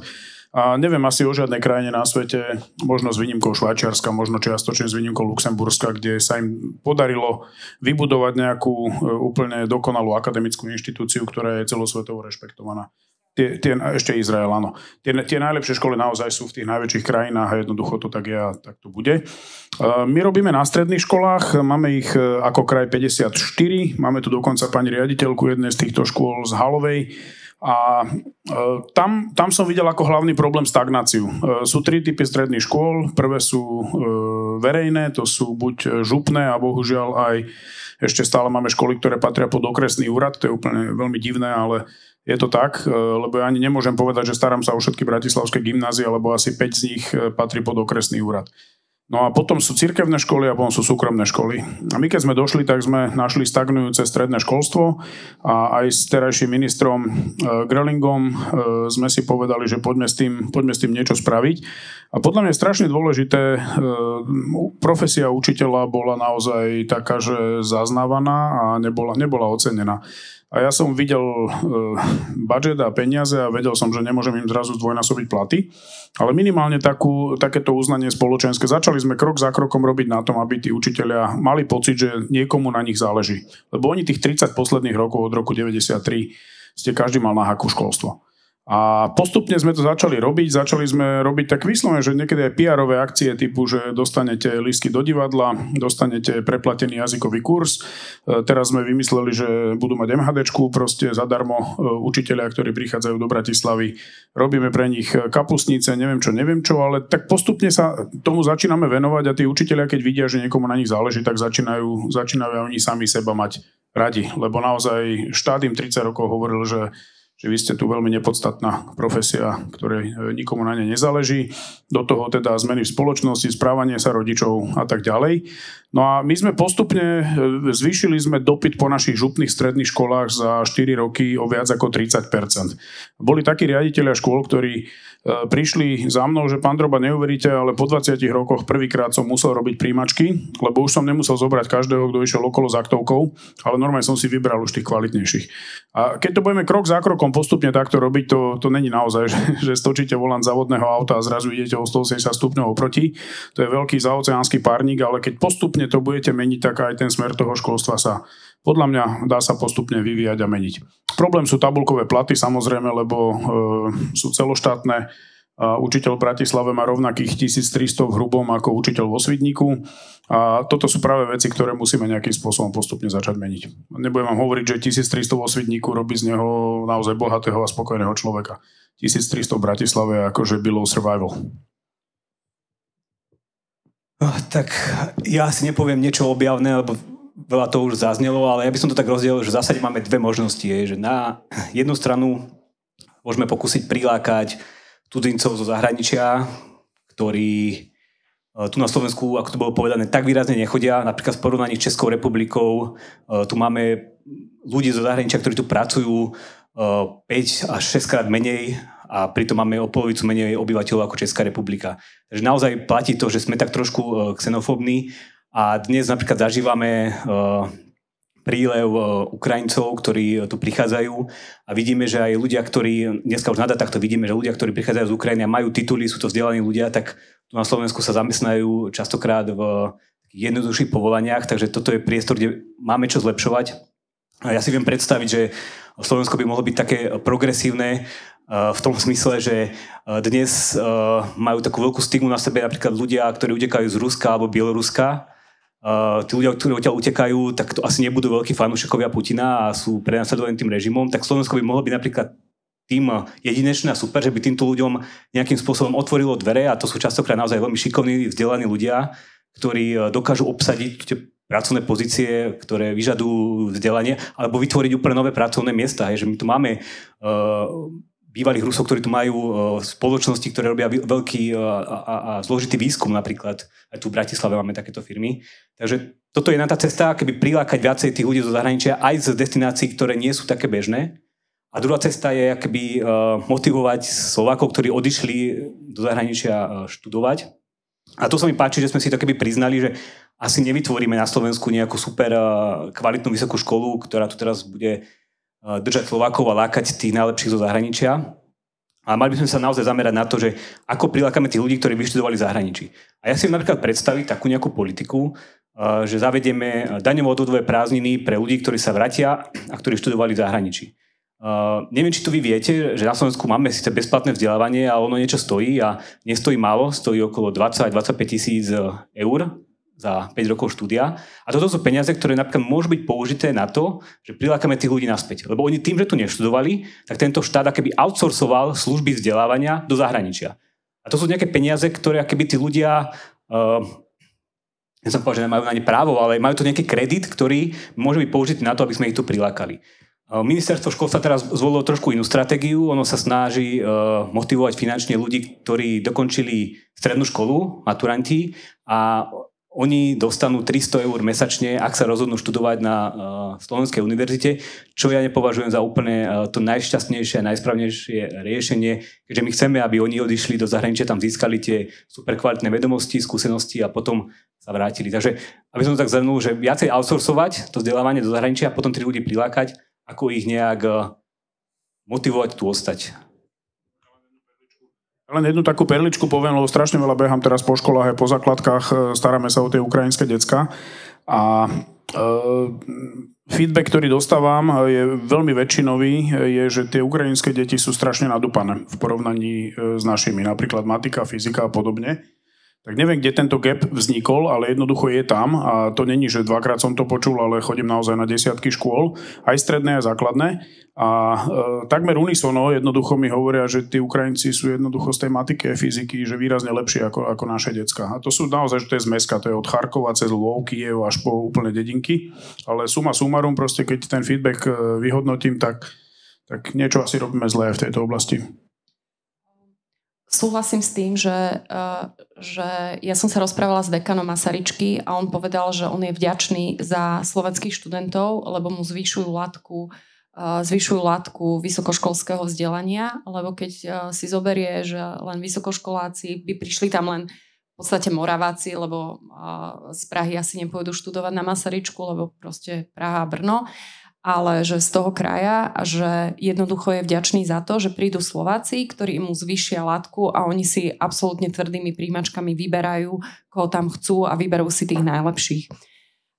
A neviem asi o žiadnej krajine na svete, možno s výnimkou Švajčiarska, možno čiastočne s výnimkou Luxemburska, kde sa im podarilo vybudovať nejakú e, úplne dokonalú akademickú inštitúciu, ktorá je celosvetovo rešpektovaná tie, tie, ešte Izrael, áno. Tie, tie najlepšie školy naozaj sú v tých najväčších krajinách a jednoducho to tak je a tak to bude. My robíme na stredných školách, máme ich e, ako kraj 54, máme tu dokonca pani riaditeľku jednej z týchto škôl z Halovej, a e, tam, tam som videl ako hlavný problém stagnáciu. E, sú tri typy stredných škôl. Prvé sú verejné, to sú buď župné a bohužiaľ aj ešte stále máme školy, ktoré patria pod okresný úrad. To je úplne veľmi divné, ale je to tak, e, lebo ja ani nemôžem povedať, že starám sa o všetky bratislavské gymnázie, lebo asi 5 z nich e, patrí pod okresný úrad. No a potom sú cirkevné školy a potom sú súkromné školy. A my keď sme došli, tak sme našli stagnujúce stredné školstvo a aj s terajším ministrom e, Grellingom sme si povedali, že poďme s, tým, poďme s tým niečo spraviť. A podľa mňa je strašne dôležité, profesia učiteľa bola naozaj taká, že zaznávaná a nebola, nebola ocenená. A ja som videl e, budget a peniaze a vedel som, že nemôžem im zrazu zdvojnásobiť platy, ale minimálne takú, takéto uznanie spoločenské. Začali sme krok za krokom robiť na tom, aby tí učiteľia mali pocit, že niekomu na nich záleží. Lebo oni tých 30 posledných rokov od roku 93 ste každý mal na haku školstvo. A postupne sme to začali robiť, začali sme robiť tak vyslovene, že niekedy aj pr akcie typu, že dostanete lístky do divadla, dostanete preplatený jazykový kurz. E, teraz sme vymysleli, že budú mať MHDčku proste zadarmo e, učiteľia, ktorí prichádzajú do Bratislavy. Robíme pre nich kapusnice, neviem čo, neviem čo, ale tak postupne sa tomu začíname venovať a tí učiteľia, keď vidia, že niekomu na nich záleží, tak začínajú, začínajú oni sami seba mať radi. Lebo naozaj štát im 30 rokov hovoril, že že vy ste tu veľmi nepodstatná profesia, ktorej e, nikomu na ne nezáleží. Do toho teda zmeny v spoločnosti, správanie sa rodičov a tak ďalej. No a my sme postupne, e, zvýšili sme dopyt po našich župných stredných školách za 4 roky o viac ako 30 Boli takí riaditeľia škôl, ktorí prišli za mnou, že pán Droba, neuveríte, ale po 20 rokoch prvýkrát som musel robiť príjmačky, lebo už som nemusel zobrať každého, kto išiel okolo s aktovkou, ale normálne som si vybral už tých kvalitnejších. A keď to budeme krok za krokom postupne takto robiť, to, to není naozaj, že, že stočíte volant závodného auta a zrazu idete o 180 stupňov oproti. To je veľký zaoceánsky párnik, ale keď postupne to budete meniť, tak aj ten smer toho školstva sa podľa mňa dá sa postupne vyvíjať a meniť. Problém sú tabulkové platy samozrejme, lebo e, sú celoštátne. A učiteľ v Bratislave má rovnakých 1300 v hrubom ako učiteľ vo Svidníku. A toto sú práve veci, ktoré musíme nejakým spôsobom postupne začať meniť. Nebudem vám hovoriť, že 1300 vo Svidníku robí z neho naozaj bohatého a spokojného človeka. 1300 v Bratislave je akože below survival. Tak ja si nepoviem niečo objavné, lebo veľa to už zaznelo, ale ja by som to tak rozdielil, že v zásade máme dve možnosti. Je, že na jednu stranu môžeme pokúsiť prilákať cudzincov zo zahraničia, ktorí e, tu na Slovensku, ako to bolo povedané, tak výrazne nechodia. Napríklad v porovnaní s Českou republikou e, tu máme ľudí zo zahraničia, ktorí tu pracujú 5 e, až 6 krát menej a pritom máme o polovicu menej obyvateľov ako Česká republika. Takže naozaj platí to, že sme tak trošku xenofóbni a dnes napríklad zažívame uh, prílev uh, Ukrajincov, ktorí tu prichádzajú. A vidíme, že aj ľudia, ktorí, dneska už na datách to vidíme, že ľudia, ktorí prichádzajú z Ukrajiny a majú tituly, sú to vzdelaní ľudia, tak tu na Slovensku sa zamestnajú častokrát v jednoduchších povolaniach, takže toto je priestor, kde máme čo zlepšovať. A ja si viem predstaviť, že Slovensko by mohlo byť také progresívne v tom smysle, že dnes majú takú veľkú stigmu na sebe napríklad ľudia, ktorí utekajú z Ruska alebo Bieloruska, tí ľudia, ktorí odtiaľ utekajú, tak to asi nebudú veľkí fanúšikovia Putina a sú prenasledovaní tým režimom, tak Slovensko by mohlo byť napríklad tým jedinečné a super, že by týmto ľuďom nejakým spôsobom otvorilo dvere a to sú častokrát naozaj veľmi šikovní, vzdelaní ľudia, ktorí dokážu obsadiť tie pracovné pozície, ktoré vyžadujú vzdelanie, alebo vytvoriť úplne nové pracovné miesta. Hej, že my tu máme uh, bývalých Rusov, ktorí tu majú uh, spoločnosti, ktoré robia veľký uh, a, a, a zložitý výskum napríklad. Aj tu v Bratislave máme takéto firmy. Takže toto je na tá cesta, keby prilákať viacej tých ľudí zo zahraničia aj z destinácií, ktoré nie sú také bežné. A druhá cesta je akoby uh, motivovať Slovákov, ktorí odišli do zahraničia študovať. A to sa mi páči, že sme si to keby priznali, že asi nevytvoríme na Slovensku nejakú super kvalitnú vysokú školu, ktorá tu teraz bude držať Slovákov a lákať tých najlepších zo zahraničia. A mali by sme sa naozaj zamerať na to, že ako prilákame tých ľudí, ktorí vyštudovali v zahraničí. A ja si napríklad predstaviť takú nejakú politiku, že zavedieme daňovo-odvodové prázdniny pre ľudí, ktorí sa vratia a ktorí študovali v zahraničí. Uh, neviem, či to vy viete, že na Slovensku máme síce bezplatné vzdelávanie, ale ono niečo stojí a nestojí málo, stojí okolo 20-25 tisíc eur za 5 rokov štúdia. A toto sú peniaze, ktoré napríklad môžu byť použité na to, že prilákame tých ľudí naspäť. Lebo oni tým, že tu neštudovali, tak tento štát akéby outsourcoval služby vzdelávania do zahraničia. A to sú nejaké peniaze, ktoré akéby tí ľudia uh, ja som povedal, že nemajú na ne právo, ale majú to nejaký kredit, ktorý môže byť použitý na to, aby sme ich tu prilákali. Ministerstvo školstva teraz zvolilo trošku inú stratégiu. Ono sa snaží uh, motivovať finančne ľudí, ktorí dokončili strednú školu, maturanti, a oni dostanú 300 eur mesačne, ak sa rozhodnú študovať na uh, Slovenskej univerzite, čo ja nepovažujem za úplne uh, to najšťastnejšie a najsprávnejšie riešenie, keďže my chceme, aby oni odišli do zahraničia, tam získali tie super kvalitné vedomosti, skúsenosti a potom sa vrátili. Takže, aby som to tak zhrnul, že viacej outsourcovať to vzdelávanie do zahraničia a potom tri ľudí prilákať, ako ich nejak uh, motivovať tu ostať. Len jednu takú perličku poviem, lebo strašne veľa behám teraz po školách a po základkách, e, staráme sa o tie ukrajinské decka a e, feedback, ktorý dostávam, je veľmi väčšinový, je, že tie ukrajinské deti sú strašne nadúpané v porovnaní e, s našimi, napríklad matika, fyzika a podobne. Tak neviem, kde tento gap vznikol, ale jednoducho je tam a to není, že dvakrát som to počul, ale chodím naozaj na desiatky škôl, aj stredné, aj základné. A e, takmer unisono jednoducho mi hovoria, že tí Ukrajinci sú jednoducho z tej matiky a fyziky, že výrazne lepšie ako, ako naše decka. A to sú naozaj, že to je zmeska, to je od Charkova cez Lvov, Kiev až po úplne dedinky. Ale suma sumarum, proste keď ten feedback e, vyhodnotím, tak, tak niečo asi robíme zlé v tejto oblasti. Súhlasím s tým, že, eh, že ja som sa rozprávala s dekanom Masaričky a on povedal, že on je vďačný za slovenských študentov, lebo mu zvyšujú latku eh, zvyšujú látku vysokoškolského vzdelania, lebo keď eh, si zoberie, že len vysokoškoláci by prišli tam len v podstate Moraváci, lebo z Prahy asi nepôjdu študovať na Masaryčku, lebo proste Praha a Brno, ale že z toho kraja že jednoducho je vďačný za to, že prídu Slováci, ktorí mu zvyšia látku a oni si absolútne tvrdými príjmačkami vyberajú, koho tam chcú a vyberú si tých najlepších.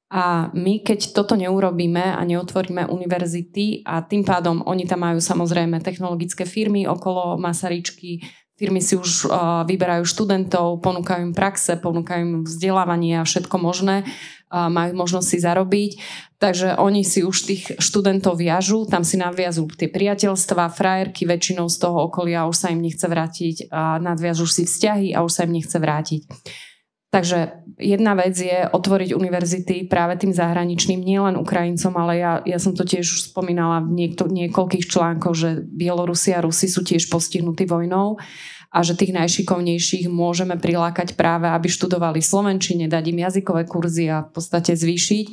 A my, keď toto neurobíme a neotvoríme univerzity a tým pádom oni tam majú samozrejme technologické firmy okolo Masaryčky, firmy si už vyberajú študentov, ponúkajú im praxe, ponúkajú im vzdelávanie a všetko možné, majú možnosť si zarobiť Takže oni si už tých študentov viažú, tam si nadviazú tie priateľstva, frajerky väčšinou z toho okolia už sa im nechce vrátiť a nadviažú si vzťahy a už sa im nechce vrátiť. Takže jedna vec je otvoriť univerzity práve tým zahraničným, nielen Ukrajincom, ale ja, ja som to tiež už spomínala v niekto, niekoľkých článkoch, že Bielorusi a Rusi sú tiež postihnutí vojnou a že tých najšikovnejších môžeme prilákať práve, aby študovali Slovenčine, dať im jazykové kurzy a v podstate zvýšiť.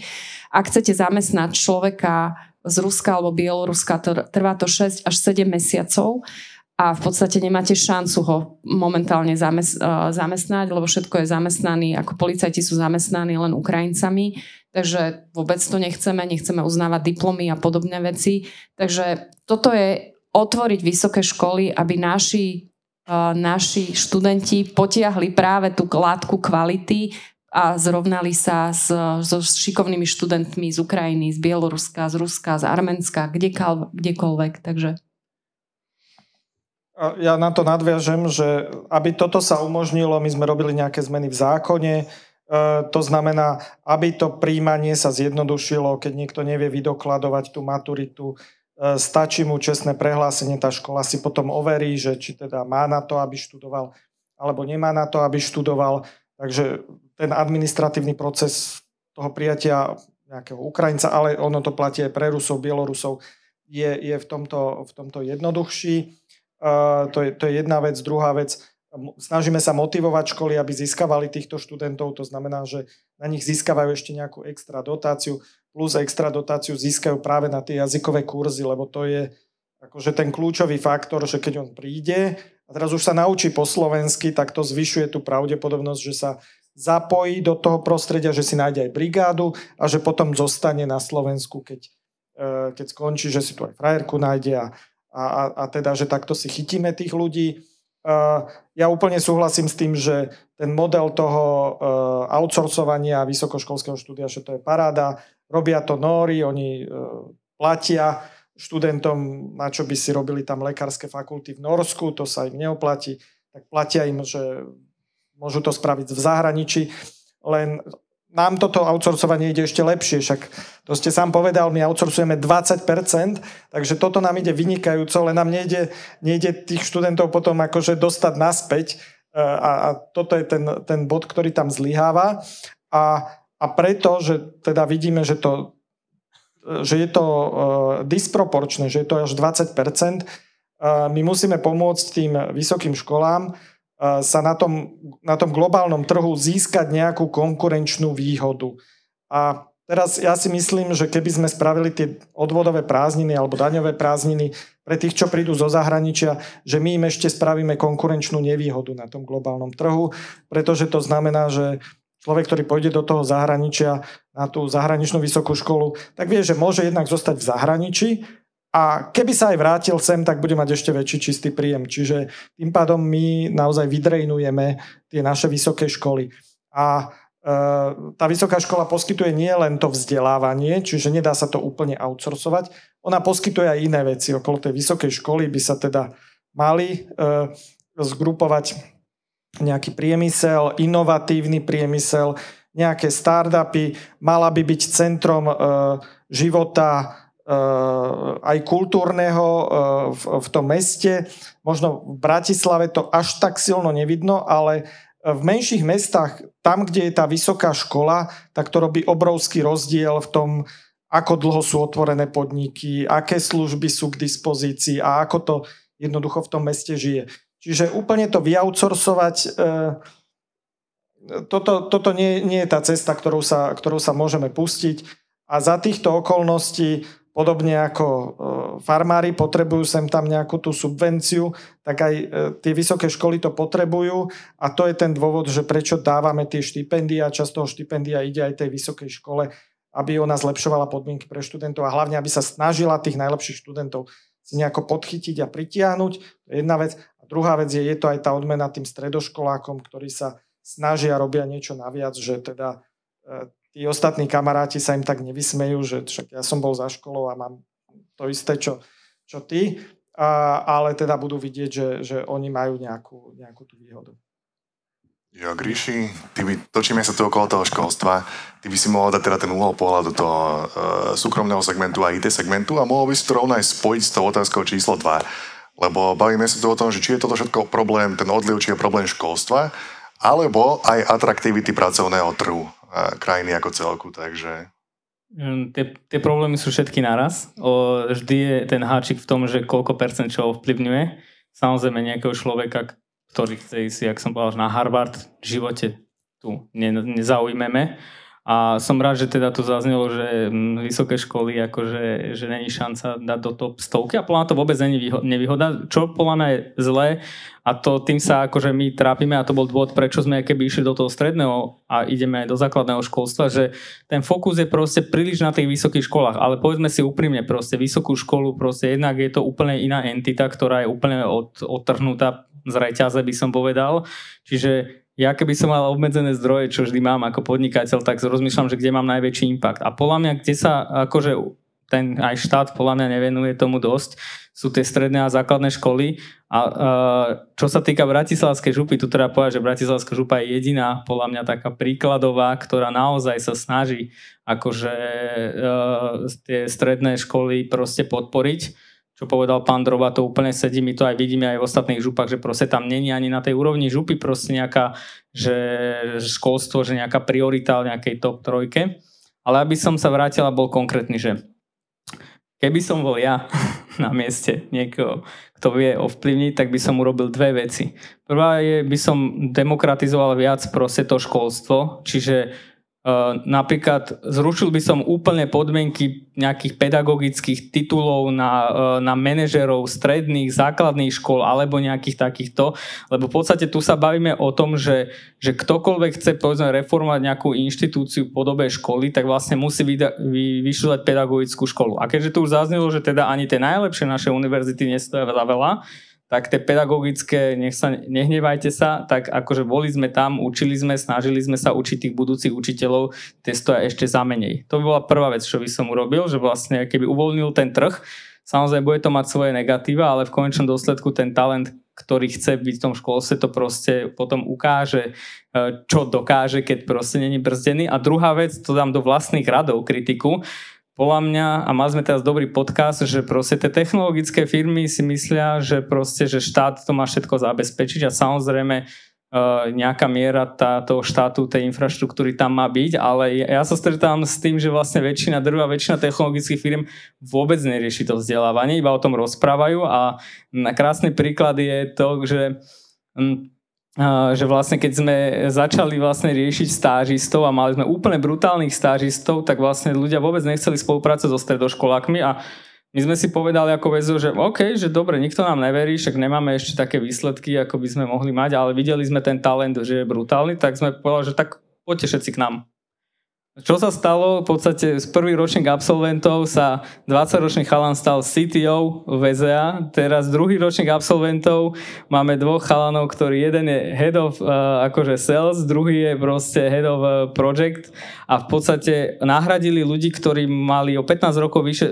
Ak chcete zamestnať človeka z Ruska alebo Bieloruska, trvá to 6 až 7 mesiacov a v podstate nemáte šancu ho momentálne zamest, uh, zamestnať, lebo všetko je zamestnaný, ako policajti sú zamestnaní len Ukrajincami, takže vôbec to nechceme, nechceme uznávať diplomy a podobné veci. Takže toto je otvoriť vysoké školy, aby naši, uh, naši študenti potiahli práve tú látku kvality a zrovnali sa s, so šikovnými študentmi z Ukrajiny, z Bieloruska, z Ruska, z Arménska, kdekoľvek. Takže... Ja na to nadviažem, že aby toto sa umožnilo, my sme robili nejaké zmeny v zákone, to znamená, aby to príjmanie sa zjednodušilo, keď niekto nevie vydokladovať tú maturitu, e, stačí mu čestné prehlásenie, tá škola si potom overí, že či teda má na to, aby študoval, alebo nemá na to, aby študoval. Takže ten administratívny proces toho prijatia nejakého Ukrajinca, ale ono to platí aj pre Rusov, Bielorusov, je, je v, tomto, v tomto jednoduchší. To, je, to je jedna vec. Druhá vec, snažíme sa motivovať školy, aby získavali týchto študentov, to znamená, že na nich získavajú ešte nejakú extra dotáciu, plus extra dotáciu získajú práve na tie jazykové kurzy, lebo to je akože ten kľúčový faktor, že keď on príde a teraz už sa naučí po slovensky, tak to zvyšuje tú pravdepodobnosť, že sa zapojí do toho prostredia, že si nájde aj brigádu a že potom zostane na Slovensku, keď Eh, keď skončí, že si tu aj frajerku nájde a, a, a teda, že takto si chytíme tých ľudí. Ja úplne súhlasím s tým, že ten model toho eh, outsourcovania vysokoškolského štúdia, že to je paráda. Robia to Nóri, oni platia študentom, na čo by si robili tam lekárske fakulty v Norsku, to sa im neoplatí, tak platia im, že môžu to spraviť v zahraničí. Len nám toto outsourcovanie ide ešte lepšie, však to ste sám povedal, my outsourcujeme 20%, takže toto nám ide vynikajúco, len nám nejde, nejde tých študentov potom akože dostať naspäť e, a, a toto je ten, ten bod, ktorý tam zlyháva. A, a preto, že teda vidíme, že, to, že je to uh, disproporčné, že je to až 20%, uh, my musíme pomôcť tým vysokým školám, sa na tom, na tom globálnom trhu získať nejakú konkurenčnú výhodu. A teraz ja si myslím, že keby sme spravili tie odvodové prázdniny alebo daňové prázdniny pre tých, čo prídu zo zahraničia, že my im ešte spravíme konkurenčnú nevýhodu na tom globálnom trhu, pretože to znamená, že človek, ktorý pôjde do toho zahraničia na tú zahraničnú vysokú školu, tak vie, že môže jednak zostať v zahraničí, a keby sa aj vrátil sem, tak bude mať ešte väčší čistý príjem. Čiže tým pádom my naozaj vydrejnujeme tie naše vysoké školy. A e, tá vysoká škola poskytuje nie len to vzdelávanie, čiže nedá sa to úplne outsourcovať, ona poskytuje aj iné veci. Okolo tej vysokej školy by sa teda mali e, zgrupovať nejaký priemysel, inovatívny priemysel, nejaké startupy, mala by byť centrom e, života aj kultúrneho eh, v, tom meste. Možno v Bratislave to až tak silno nevidno, ale v menších mestách, tam, kde je tá vysoká škola, tak to robí obrovský rozdiel v tom, ako dlho sú otvorené podniky, aké služby sú k dispozícii a ako to jednoducho v tom meste žije. Čiže úplne to vyoutsourcovať, eh, toto, toto nie, nie je tá cesta, ktorou sa, ktorou sa môžeme pustiť. A za týchto okolností Podobne ako e, farmári potrebujú sem tam nejakú tú subvenciu, tak aj e, tie vysoké školy to potrebujú a to je ten dôvod, že prečo dávame tie štipendia. Časť toho štipendia ide aj tej vysokej škole, aby ona zlepšovala podmienky pre študentov a hlavne, aby sa snažila tých najlepších študentov si nejako podchytiť a pritiahnuť. To je jedna vec. A druhá vec je, je to aj tá odmena tým stredoškolákom, ktorí sa snažia, robia niečo naviac, že teda e, tí ostatní kamaráti sa im tak nevysmejú, že však ja som bol za školou a mám to isté, čo, čo ty, a, ale teda budú vidieť, že, že oni majú nejakú, nejakú tú výhodu. Jo, Gríši, ty by, točíme sa tu okolo toho školstva, ty by si mohol dať teda ten uhol pohľadu toho uh, súkromného segmentu a IT segmentu a mohol by si to rovno aj spojiť s tou otázkou číslo 2. Lebo bavíme sa tu o tom, že či je toto všetko problém, ten odliv, či je problém školstva, alebo aj atraktivity pracovného trhu krajiny ako celku, takže... Hm, tie, tie problémy sú všetky naraz. O, vždy je ten háčik v tom, že koľko percent čo ovplyvňuje. Samozrejme nejakého človeka, ktorý chce ísť, jak som povedal, na Harvard, v živote tu ne, nezaujmeme. A som rád, že teda to zaznelo, že hm, vysoké školy, akože, že není šanca dať do top stovky a podľa to vôbec není nevýhoda, čo podľa mňa je zlé a to tým sa akože my trápime a to bol dôvod, prečo sme keby išli do toho stredného a ideme aj do základného školstva, že ten fokus je proste príliš na tých vysokých školách, ale povedzme si úprimne, proste vysokú školu, proste jednak je to úplne iná entita, ktorá je úplne od, odtrhnutá z reťaze, by som povedal. Čiže ja keby som mal obmedzené zdroje, čo vždy mám ako podnikateľ, tak rozmýšľam, že kde mám najväčší impact. A podľa mňa, kde sa akože ten aj štát podľa mňa nevenuje tomu dosť, sú tie stredné a základné školy. A čo sa týka Bratislavskej župy, tu treba povedať, že Bratislavská župa je jediná, podľa mňa taká príkladová, ktorá naozaj sa snaží akože uh, tie stredné školy proste podporiť čo povedal pán Droba, to úplne sedí, my to aj vidíme aj v ostatných župách, že proste tam není ani na tej úrovni župy proste nejaká, že školstvo, že nejaká priorita v nejakej top trojke. Ale aby som sa vrátil a bol konkrétny, že keby som bol ja na mieste niekoho, kto vie ovplyvniť, tak by som urobil dve veci. Prvá je, by som demokratizoval viac proste to školstvo, čiže napríklad zrušil by som úplne podmienky nejakých pedagogických titulov na, ehm, na manažerov stredných, základných škôl alebo nejakých takýchto, lebo v podstate tu sa bavíme o tom, že, že ktokoľvek chce povedzme reformovať nejakú inštitúciu v podobe školy, tak vlastne musí vyda, vy, vyšľať pedagogickú školu. A keďže tu už zaznelo, že teda ani tie najlepšie naše univerzity nestoja veľa veľa, tak tie pedagogické, nech sa, nehnevajte sa, tak akože boli sme tam, učili sme, snažili sme sa učiť tých budúcich učiteľov, tie stoja ešte za menej. To by bola prvá vec, čo by som urobil, že vlastne keby uvoľnil ten trh, samozrejme bude to mať svoje negatíva, ale v konečnom dôsledku ten talent, ktorý chce byť v tom školstve, to proste potom ukáže, e, čo dokáže, keď proste není brzdený. A druhá vec, to dám do vlastných radov kritiku, podľa mňa, a mali sme teraz dobrý podcast, že proste tie technologické firmy si myslia, že proste, že štát to má všetko zabezpečiť a samozrejme e, nejaká miera tá, toho štátu, tej infraštruktúry tam má byť, ale ja sa stretávam s tým, že vlastne väčšina drva, väčšina technologických firm vôbec nerieši to vzdelávanie, iba o tom rozprávajú a krásny príklad je to, že že vlastne keď sme začali vlastne riešiť stážistov a mali sme úplne brutálnych stážistov, tak vlastne ľudia vôbec nechceli spolupracovať so stredoškolákmi a my sme si povedali ako väzu, že OK, že dobre, nikto nám neverí, však nemáme ešte také výsledky, ako by sme mohli mať, ale videli sme ten talent, že je brutálny, tak sme povedali, že tak poďte všetci k nám. Čo sa stalo? V podstate z prvý ročník absolventov sa 20-ročný chalan stal CTO VZA. Teraz druhý ročník absolventov máme dvoch chalanov, ktorý jeden je head of uh, akože sales, druhý je proste head of uh, project a v podstate nahradili ľudí, ktorí mali o 15 rokov vyššie,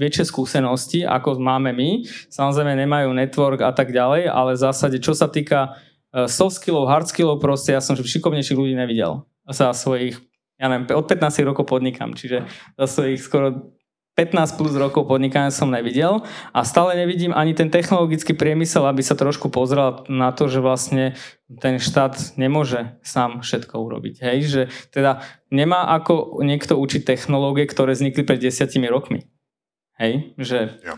väčšie skúsenosti, ako máme my. Samozrejme nemajú network a tak ďalej, ale v zásade, čo sa týka uh, soft skillov, hard skillov, proste ja som šikovnejších ľudí nevidel za svojich ja neviem, od 15 rokov podnikám, čiže za svojich skoro 15 plus rokov podnikania som nevidel a stále nevidím ani ten technologický priemysel, aby sa trošku pozrel na to, že vlastne ten štát nemôže sám všetko urobiť. Hej? Že teda nemá ako niekto učiť technológie, ktoré vznikli pred desiatimi rokmi. Hej? Že ja.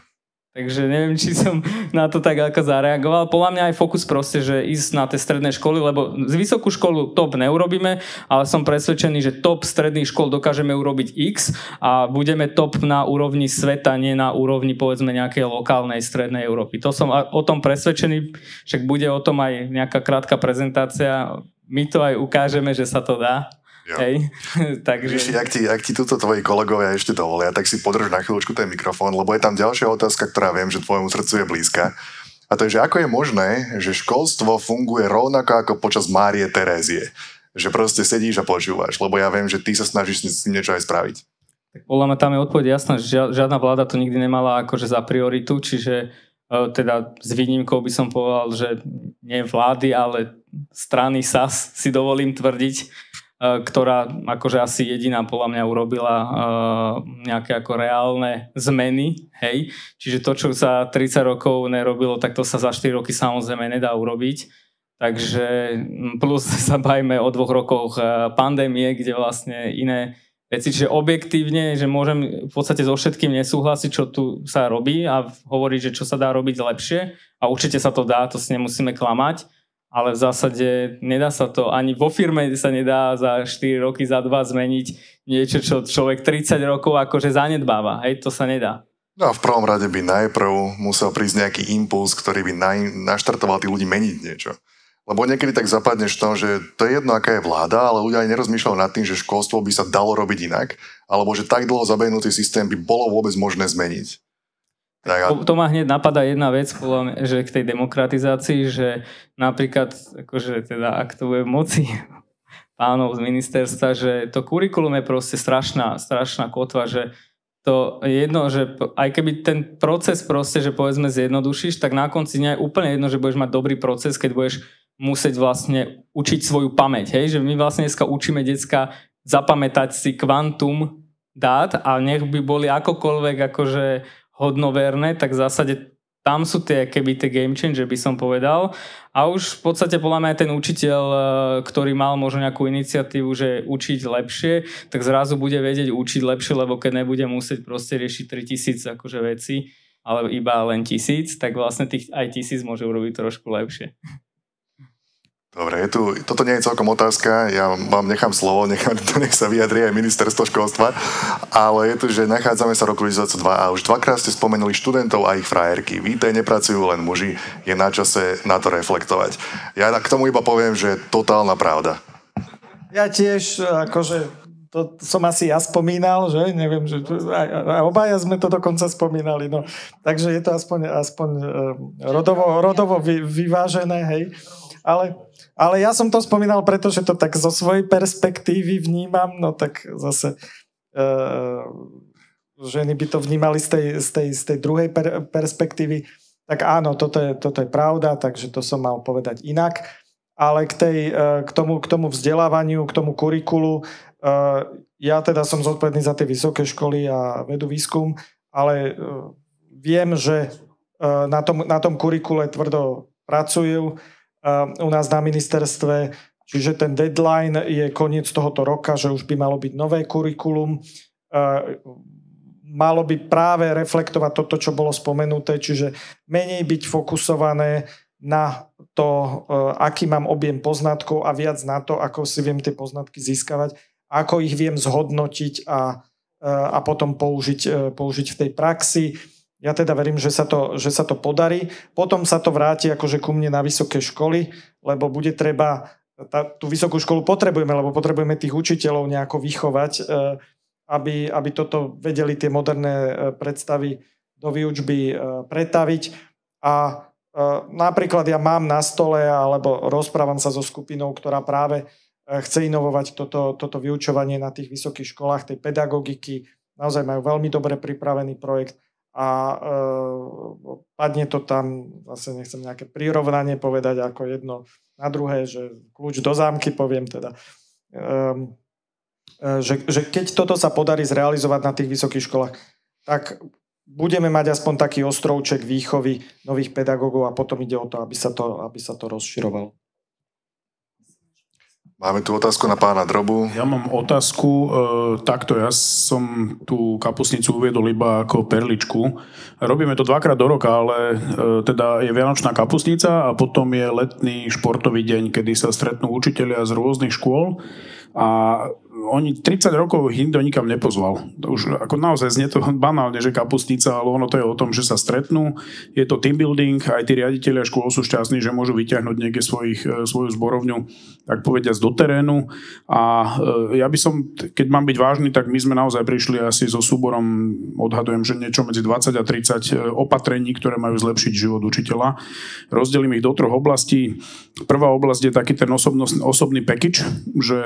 Takže neviem, či som na to tak ako zareagoval. Podľa mňa aj fokus proste, že ísť na tie stredné školy, lebo z vysokú školu top neurobíme, ale som presvedčený, že top stredných škol dokážeme urobiť X a budeme top na úrovni sveta, nie na úrovni povedzme nejakej lokálnej strednej Európy. To som o tom presvedčený, však bude o tom aj nejaká krátka prezentácia. My to aj ukážeme, že sa to dá. Jo. Hej, takže... Víš, ak ti, ak ti tuto tvoji kolegovia ešte dovolia, tak si podrž na chvíľočku ten mikrofón, lebo je tam ďalšia otázka, ktorá viem, že tvojmu srdcu je blízka. A to je, že ako je možné, že školstvo funguje rovnako ako počas Márie Terézie. Že proste sedíš a počúvaš, lebo ja viem, že ty sa snažíš s tým niečo aj spraviť. Tak podľa mňa tam je odpoveď jasná, že žiadna vláda to nikdy nemala akože za prioritu, čiže e, teda s výnimkou by som povedal, že nie vlády, ale strany SAS si dovolím tvrdiť, ktorá akože asi jediná podľa mňa urobila uh, nejaké ako reálne zmeny, hej. Čiže to, čo sa 30 rokov nerobilo, tak to sa za 4 roky samozrejme nedá urobiť. Takže plus sa bajme o dvoch rokoch e, pandémie, kde vlastne iné veci, čiže objektívne, že môžem v podstate so všetkým nesúhlasiť, čo tu sa robí a hovoriť, že čo sa dá robiť lepšie a určite sa to dá, to si nemusíme klamať ale v zásade nedá sa to, ani vo firme sa nedá za 4 roky, za 2 zmeniť niečo, čo človek 30 rokov akože zanedbáva. Hej, to sa nedá. No a v prvom rade by najprv musel prísť nejaký impuls, ktorý by naj, naštartoval tých ľudí meniť niečo. Lebo niekedy tak zapadneš v tom, že to je jedno, aká je vláda, ale ľudia aj nerozmýšľajú nad tým, že školstvo by sa dalo robiť inak, alebo že tak dlho zabehnutý systém by bolo vôbec možné zmeniť. Tak, a... To ma hneď napadá jedna vec, že k tej demokratizácii, že napríklad, akože teda, ak to bude moci pánov z ministerstva, že to kurikulum je proste strašná, strašná kotva, že to jedno, že aj keby ten proces proste, že povedzme zjednodušíš, tak na konci nie je úplne jedno, že budeš mať dobrý proces, keď budeš musieť vlastne učiť svoju pamäť. Hej? Že my vlastne dneska učíme decka zapamätať si kvantum dát a nech by boli akokoľvek akože hodnoverné, tak v zásade tam sú tie, keby tie game changer, by som povedal. A už v podstate podľa mňa ten učiteľ, e, ktorý mal možno nejakú iniciatívu, že učiť lepšie, tak zrazu bude vedieť učiť lepšie, lebo keď nebude musieť proste riešiť 3000 akože veci, ale iba len tisíc, tak vlastne tých aj tisíc môže urobiť trošku lepšie. Dobre, je tu, toto nie je celkom otázka, ja vám nechám slovo, nechám nech sa vyjadri aj ministerstvo školstva, ale je tu, že nachádzame sa roku 2002 a už dvakrát ste spomenuli študentov a ich frajerky. Víte, nepracujú len muži, je na čase na to reflektovať. Ja k tomu iba poviem, že totálna pravda. Ja tiež, akože to som asi ja spomínal, že? Neviem, že a, a obaja sme to dokonca spomínali, no. Takže je to aspoň, aspoň uh, rodovo, rodovo vy, vyvážené, hej. Ale ale ja som to spomínal, pretože to tak zo svojej perspektívy vnímam, no tak zase uh, ženy by to vnímali z tej, z tej, z tej druhej per, perspektívy. Tak áno, toto je, toto je pravda, takže to som mal povedať inak. Ale k, tej, uh, k, tomu, k tomu vzdelávaniu, k tomu kurikulu, uh, ja teda som zodpovedný za tie vysoké školy a vedu výskum, ale uh, viem, že uh, na, tom, na tom kurikule tvrdo pracujú u nás na ministerstve, čiže ten deadline je koniec tohoto roka, že už by malo byť nové kurikulum. Malo by práve reflektovať toto, čo bolo spomenuté, čiže menej byť fokusované na to, aký mám objem poznatkov a viac na to, ako si viem tie poznatky získavať, ako ich viem zhodnotiť a, a potom použiť, použiť v tej praxi ja teda verím, že sa, to, že sa to podarí. Potom sa to vráti akože ku mne na vysoké školy, lebo bude treba, tá, tú vysokú školu potrebujeme, lebo potrebujeme tých učiteľov nejako vychovať, e, aby, aby toto vedeli tie moderné e, predstavy do výučby e, pretaviť. A napríklad ja mám na stole, alebo rozprávam sa so skupinou, ktorá práve chce inovovať toto, toto vyučovanie na tých vysokých školách, tej pedagogiky. Naozaj majú veľmi dobre pripravený projekt a e, padne to tam, zase nechcem nejaké prirovnanie povedať ako jedno na druhé, že kľúč do zámky poviem teda. E, e, že, že keď toto sa podarí zrealizovať na tých vysokých školách, tak budeme mať aspoň taký ostrovček výchovy nových pedagógov a potom ide o to, aby sa to, aby sa to rozširovalo. Máme tu otázku na pána Drobu. Ja mám otázku e, takto. Ja som tú kapusnicu uviedol iba ako perličku. Robíme to dvakrát do roka, ale e, teda je Vianočná kapusnica a potom je letný športový deň, kedy sa stretnú učitelia z rôznych škôl a oni 30 rokov nikto nikam nepozval. To už ako naozaj znie to banálne, že kapustnica, ale ono to je o tom, že sa stretnú. Je to team building, aj tí riaditeľia škôl sú šťastní, že môžu vyťahnuť niekde svojich, e, svoju zborovňu, tak povediať, do terénu. A e, ja by som, keď mám byť vážny, tak my sme naozaj prišli asi so súborom, odhadujem, že niečo medzi 20 a 30 e, opatrení, ktoré majú zlepšiť život učiteľa. Rozdelím ich do troch oblastí. Prvá oblasť je taký ten osobný package, že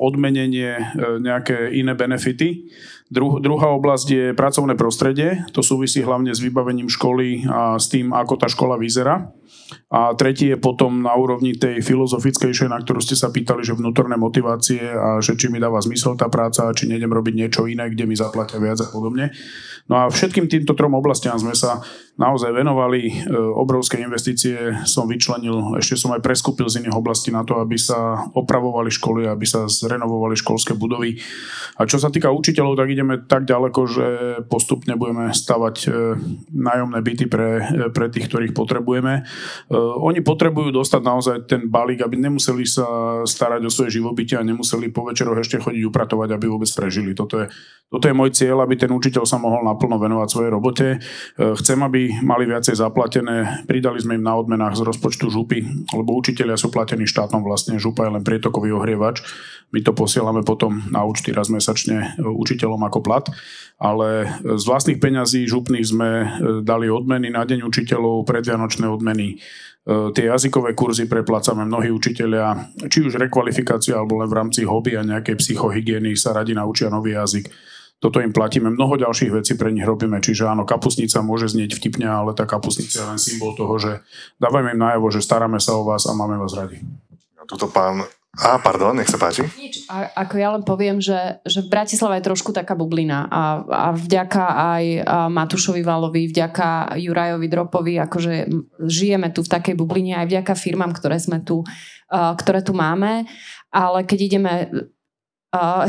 odmenenie E, nejaké iné benefity. Dru, druhá oblasť je pracovné prostredie. To súvisí hlavne s vybavením školy a s tým, ako tá škola vyzerá. A tretí je potom na úrovni tej filozofickejšej, na ktorú ste sa pýtali, že vnútorné motivácie a že či mi dáva zmysel tá práca, či nejdem robiť niečo iné, kde mi zaplatia viac a podobne. No a všetkým týmto trom oblastiam sme sa naozaj venovali. E, obrovské investície som vyčlenil, ešte som aj preskúpil z iných oblastí na to, aby sa opravovali školy, aby sa zrenovovali školské budovy. A čo sa týka učiteľov, tak ideme tak ďaleko, že postupne budeme stavať e, nájomné byty pre, e, pre tých, ktorých potrebujeme. Oni potrebujú dostať naozaj ten balík, aby nemuseli sa starať o svoje živobytie a nemuseli po večeroch ešte chodiť upratovať, aby vôbec prežili. Toto je, toto je môj cieľ, aby ten učiteľ sa mohol naplno venovať svojej robote. Chcem, aby mali viacej zaplatené. Pridali sme im na odmenách z rozpočtu župy, lebo učiteľia sú platení štátom vlastne. Župa je len prietokový ohrievač. My to posielame potom na účty raz mesačne e, učiteľom ako plat. Ale z vlastných peňazí župných sme e, dali odmeny na deň učiteľov, predvianočné odmeny, tie jazykové kurzy preplácame mnohí učiteľia, či už rekvalifikácia alebo len v rámci hobby a nejakej psychohygieny sa radi naučia nový jazyk toto im platíme. Mnoho ďalších vecí pre nich robíme, čiže áno, kapusnica môže znieť vtipne, ale tá kapusnica je len symbol toho, že dávajme im najavo, že staráme sa o vás a máme vás radi. A tuto pán a, pardon, nech sa páči. Nič. A, ako ja len poviem, že, že v Bratislave je trošku taká bublina a, a vďaka aj Matušovi Valovi, vďaka Jurajovi Dropovi, akože žijeme tu v takej bubline aj vďaka firmám, ktoré sme tu, uh, ktoré tu máme, ale keď ideme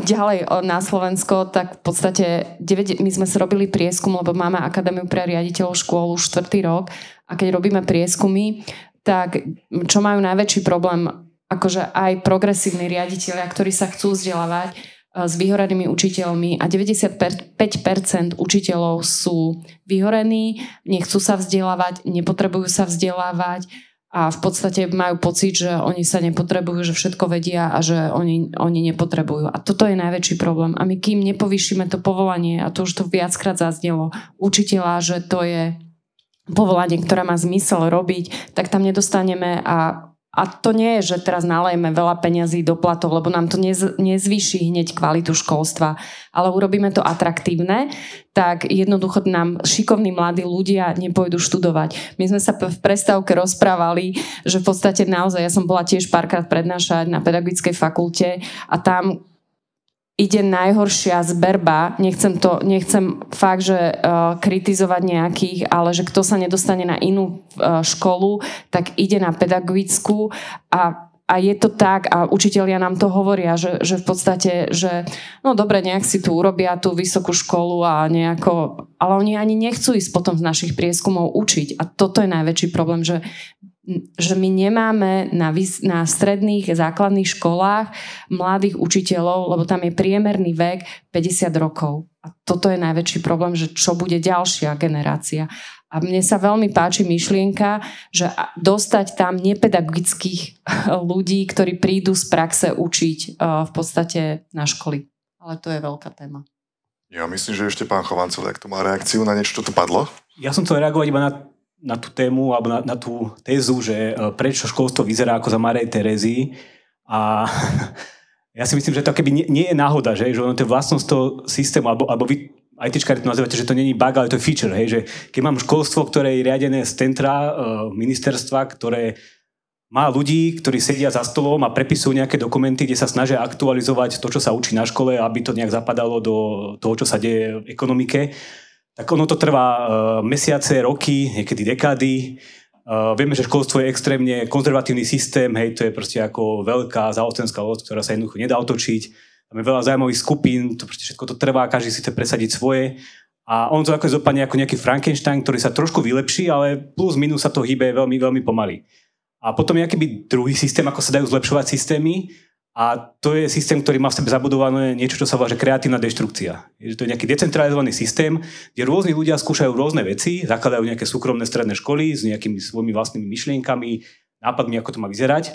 ďalej na Slovensko, tak v podstate 9, my sme sa robili prieskum, lebo máme Akadémiu pre riaditeľov škôl už štvrtý rok. A keď robíme prieskumy, tak čo majú najväčší problém akože aj progresívni riaditeľia, ktorí sa chcú vzdelávať eh, s vyhorenými učiteľmi a 95% učiteľov sú vyhorení, nechcú sa vzdelávať, nepotrebujú sa vzdelávať a v podstate majú pocit, že oni sa nepotrebujú, že všetko vedia a že oni, oni nepotrebujú. A toto je najväčší problém. A my kým nepovýšime to povolanie, a to už to viackrát zaznelo, učiteľa, že to je povolanie, ktoré má zmysel robiť, tak tam nedostaneme a a to nie je, že teraz nalejeme veľa peňazí do platov, lebo nám to nez, nezvýši hneď kvalitu školstva, ale urobíme to atraktívne, tak jednoducho nám šikovní mladí ľudia nepôjdu študovať. My sme sa v prestávke rozprávali, že v podstate naozaj, ja som bola tiež párkrát prednášať na pedagogickej fakulte a tam ide najhoršia zberba, nechcem to, nechcem fakt, že uh, kritizovať nejakých, ale že kto sa nedostane na inú uh, školu, tak ide na pedagogickú. A a je to tak a učitelia nám to hovoria, že, že v podstate, že no dobre, nejak si tu urobia tú vysokú školu a nejako, ale oni ani nechcú ísť potom z našich prieskumov učiť. A toto je najväčší problém, že že my nemáme na, vys- na stredných základných školách mladých učiteľov, lebo tam je priemerný vek 50 rokov. A toto je najväčší problém, že čo bude ďalšia generácia. A mne sa veľmi páči myšlienka, že dostať tam nepedagogických ľudí, ktorí prídu z praxe učiť e, v podstate na školy. Ale to je veľká téma. Ja myslím, že ešte pán Chovancov, ak to má reakciu na niečo, čo tu padlo? Ja som chcel reagovať iba na na tú tému alebo na, na tú tézu, že e, prečo školstvo vyzerá ako za Marej Terezy. A ja si myslím, že to keby nie, nie je náhoda, že, že ono to je vlastnosť toho systému, alebo, alebo vy aj tyčkári to nazývate, že to není bug, ale to je feature, hej, že keď mám školstvo, ktoré je riadené z centra, uh, ministerstva, ktoré má ľudí, ktorí sedia za stolom a prepisujú nejaké dokumenty, kde sa snažia aktualizovať to, čo sa učí na škole, aby to nejak zapadalo do toho, čo sa deje v ekonomike tak ono to trvá uh, mesiace, roky, niekedy dekády. Uh, vieme, že školstvo je extrémne konzervatívny systém, hej, to je proste ako veľká zaostenská loď, ktorá sa jednoducho nedá otočiť. Je veľa zaujímavých skupín, to proste všetko to trvá, každý si chce presadiť svoje. A on to ako zopadne ako nejaký Frankenstein, ktorý sa trošku vylepší, ale plus minus sa to hýbe veľmi, veľmi pomaly. A potom je akýby druhý systém, ako sa dajú zlepšovať systémy, a to je systém, ktorý má v sebe zabudované niečo, čo sa volá kreatívna deštrukcia. Je to je nejaký decentralizovaný systém, kde rôzni ľudia skúšajú rôzne veci, zakladajú nejaké súkromné stredné školy s nejakými svojimi vlastnými myšlienkami, nápadmi, ako to má vyzerať.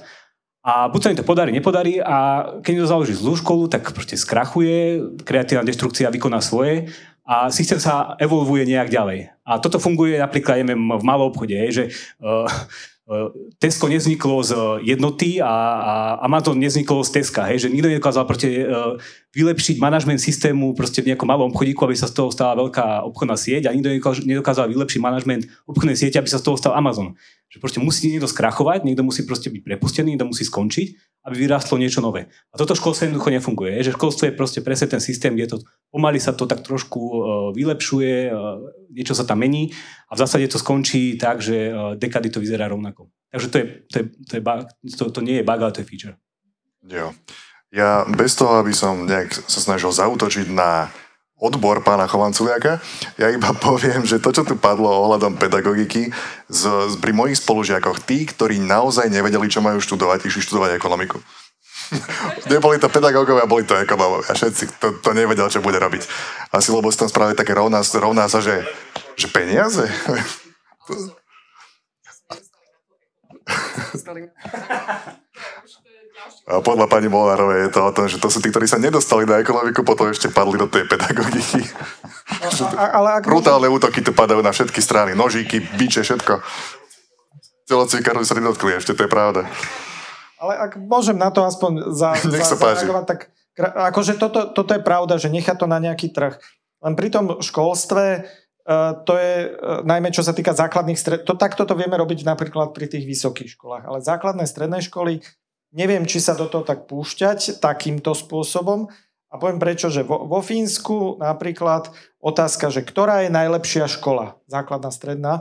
A buď sa im to podarí, nepodarí a keď to založí zlú školu, tak proste skrachuje, kreatívna deštrukcia vykoná svoje a systém sa evolvuje nejak ďalej. A toto funguje napríklad neviem, v malom obchode, že uh, Tesco nevzniklo z jednoty a, a Amazon nevzniklo z Teska, hej, že nikto nedokázal proste, uh, vylepšiť manažment systému proste v nejakom malom obchodíku, aby sa z toho stala veľká obchodná sieť a nikto nedokázal vylepšiť manažment obchodnej siete, aby sa z toho stal Amazon. Že proste musí niekto skrachovať, niekto musí proste byť prepustený, niekto musí skončiť aby vyrástlo niečo nové. A toto školstvo jednoducho nefunguje. Je, že školstvo je proste presne ten systém, kde to pomaly sa to tak trošku uh, vylepšuje, uh, niečo sa tam mení a v zásade to skončí tak, že uh, dekady to vyzerá rovnako. Takže to, je, to, je, to, je bug, to, to nie je bug, ale to je feature. Jo. Ja bez toho, aby som nejak sa snažil zautočiť na odbor pána Chovanculiaka. Ja iba poviem, že to, čo tu padlo ohľadom pedagogiky, z, z, pri mojich spolužiakoch, tí, ktorí naozaj nevedeli, čo majú študovať, išli študovať ekonomiku. Neboli to pedagógovia, boli to ekonómovia. Všetci to, to nevedel, čo bude robiť. Asi lebo si tam spravili také rovná, rovná sa, že, že peniaze? Podľa pani Molárovej je to o tom, že to sú tí, ktorí sa nedostali na ekonomiku, potom ešte padli do tej pedagogiky. ale ak... Brutálne útoky tu padajú na všetky strany. Nožíky, biče, všetko. Telocvikarov sa nedotkli ešte, to je pravda. Ale ak môžem na to aspoň za, Nech za, sa páči. zareagovať, tak akože toto, toto je pravda, že nechá to na nejaký trh. Len pri tom školstve Uh, to je uh, najmä čo sa týka základných stred... To, takto to vieme robiť napríklad pri tých vysokých školách. Ale základné stredné školy, neviem, či sa do toho tak púšťať takýmto spôsobom. A poviem prečo, že vo, vo Fínsku napríklad otázka, že ktorá je najlepšia škola, základná stredná,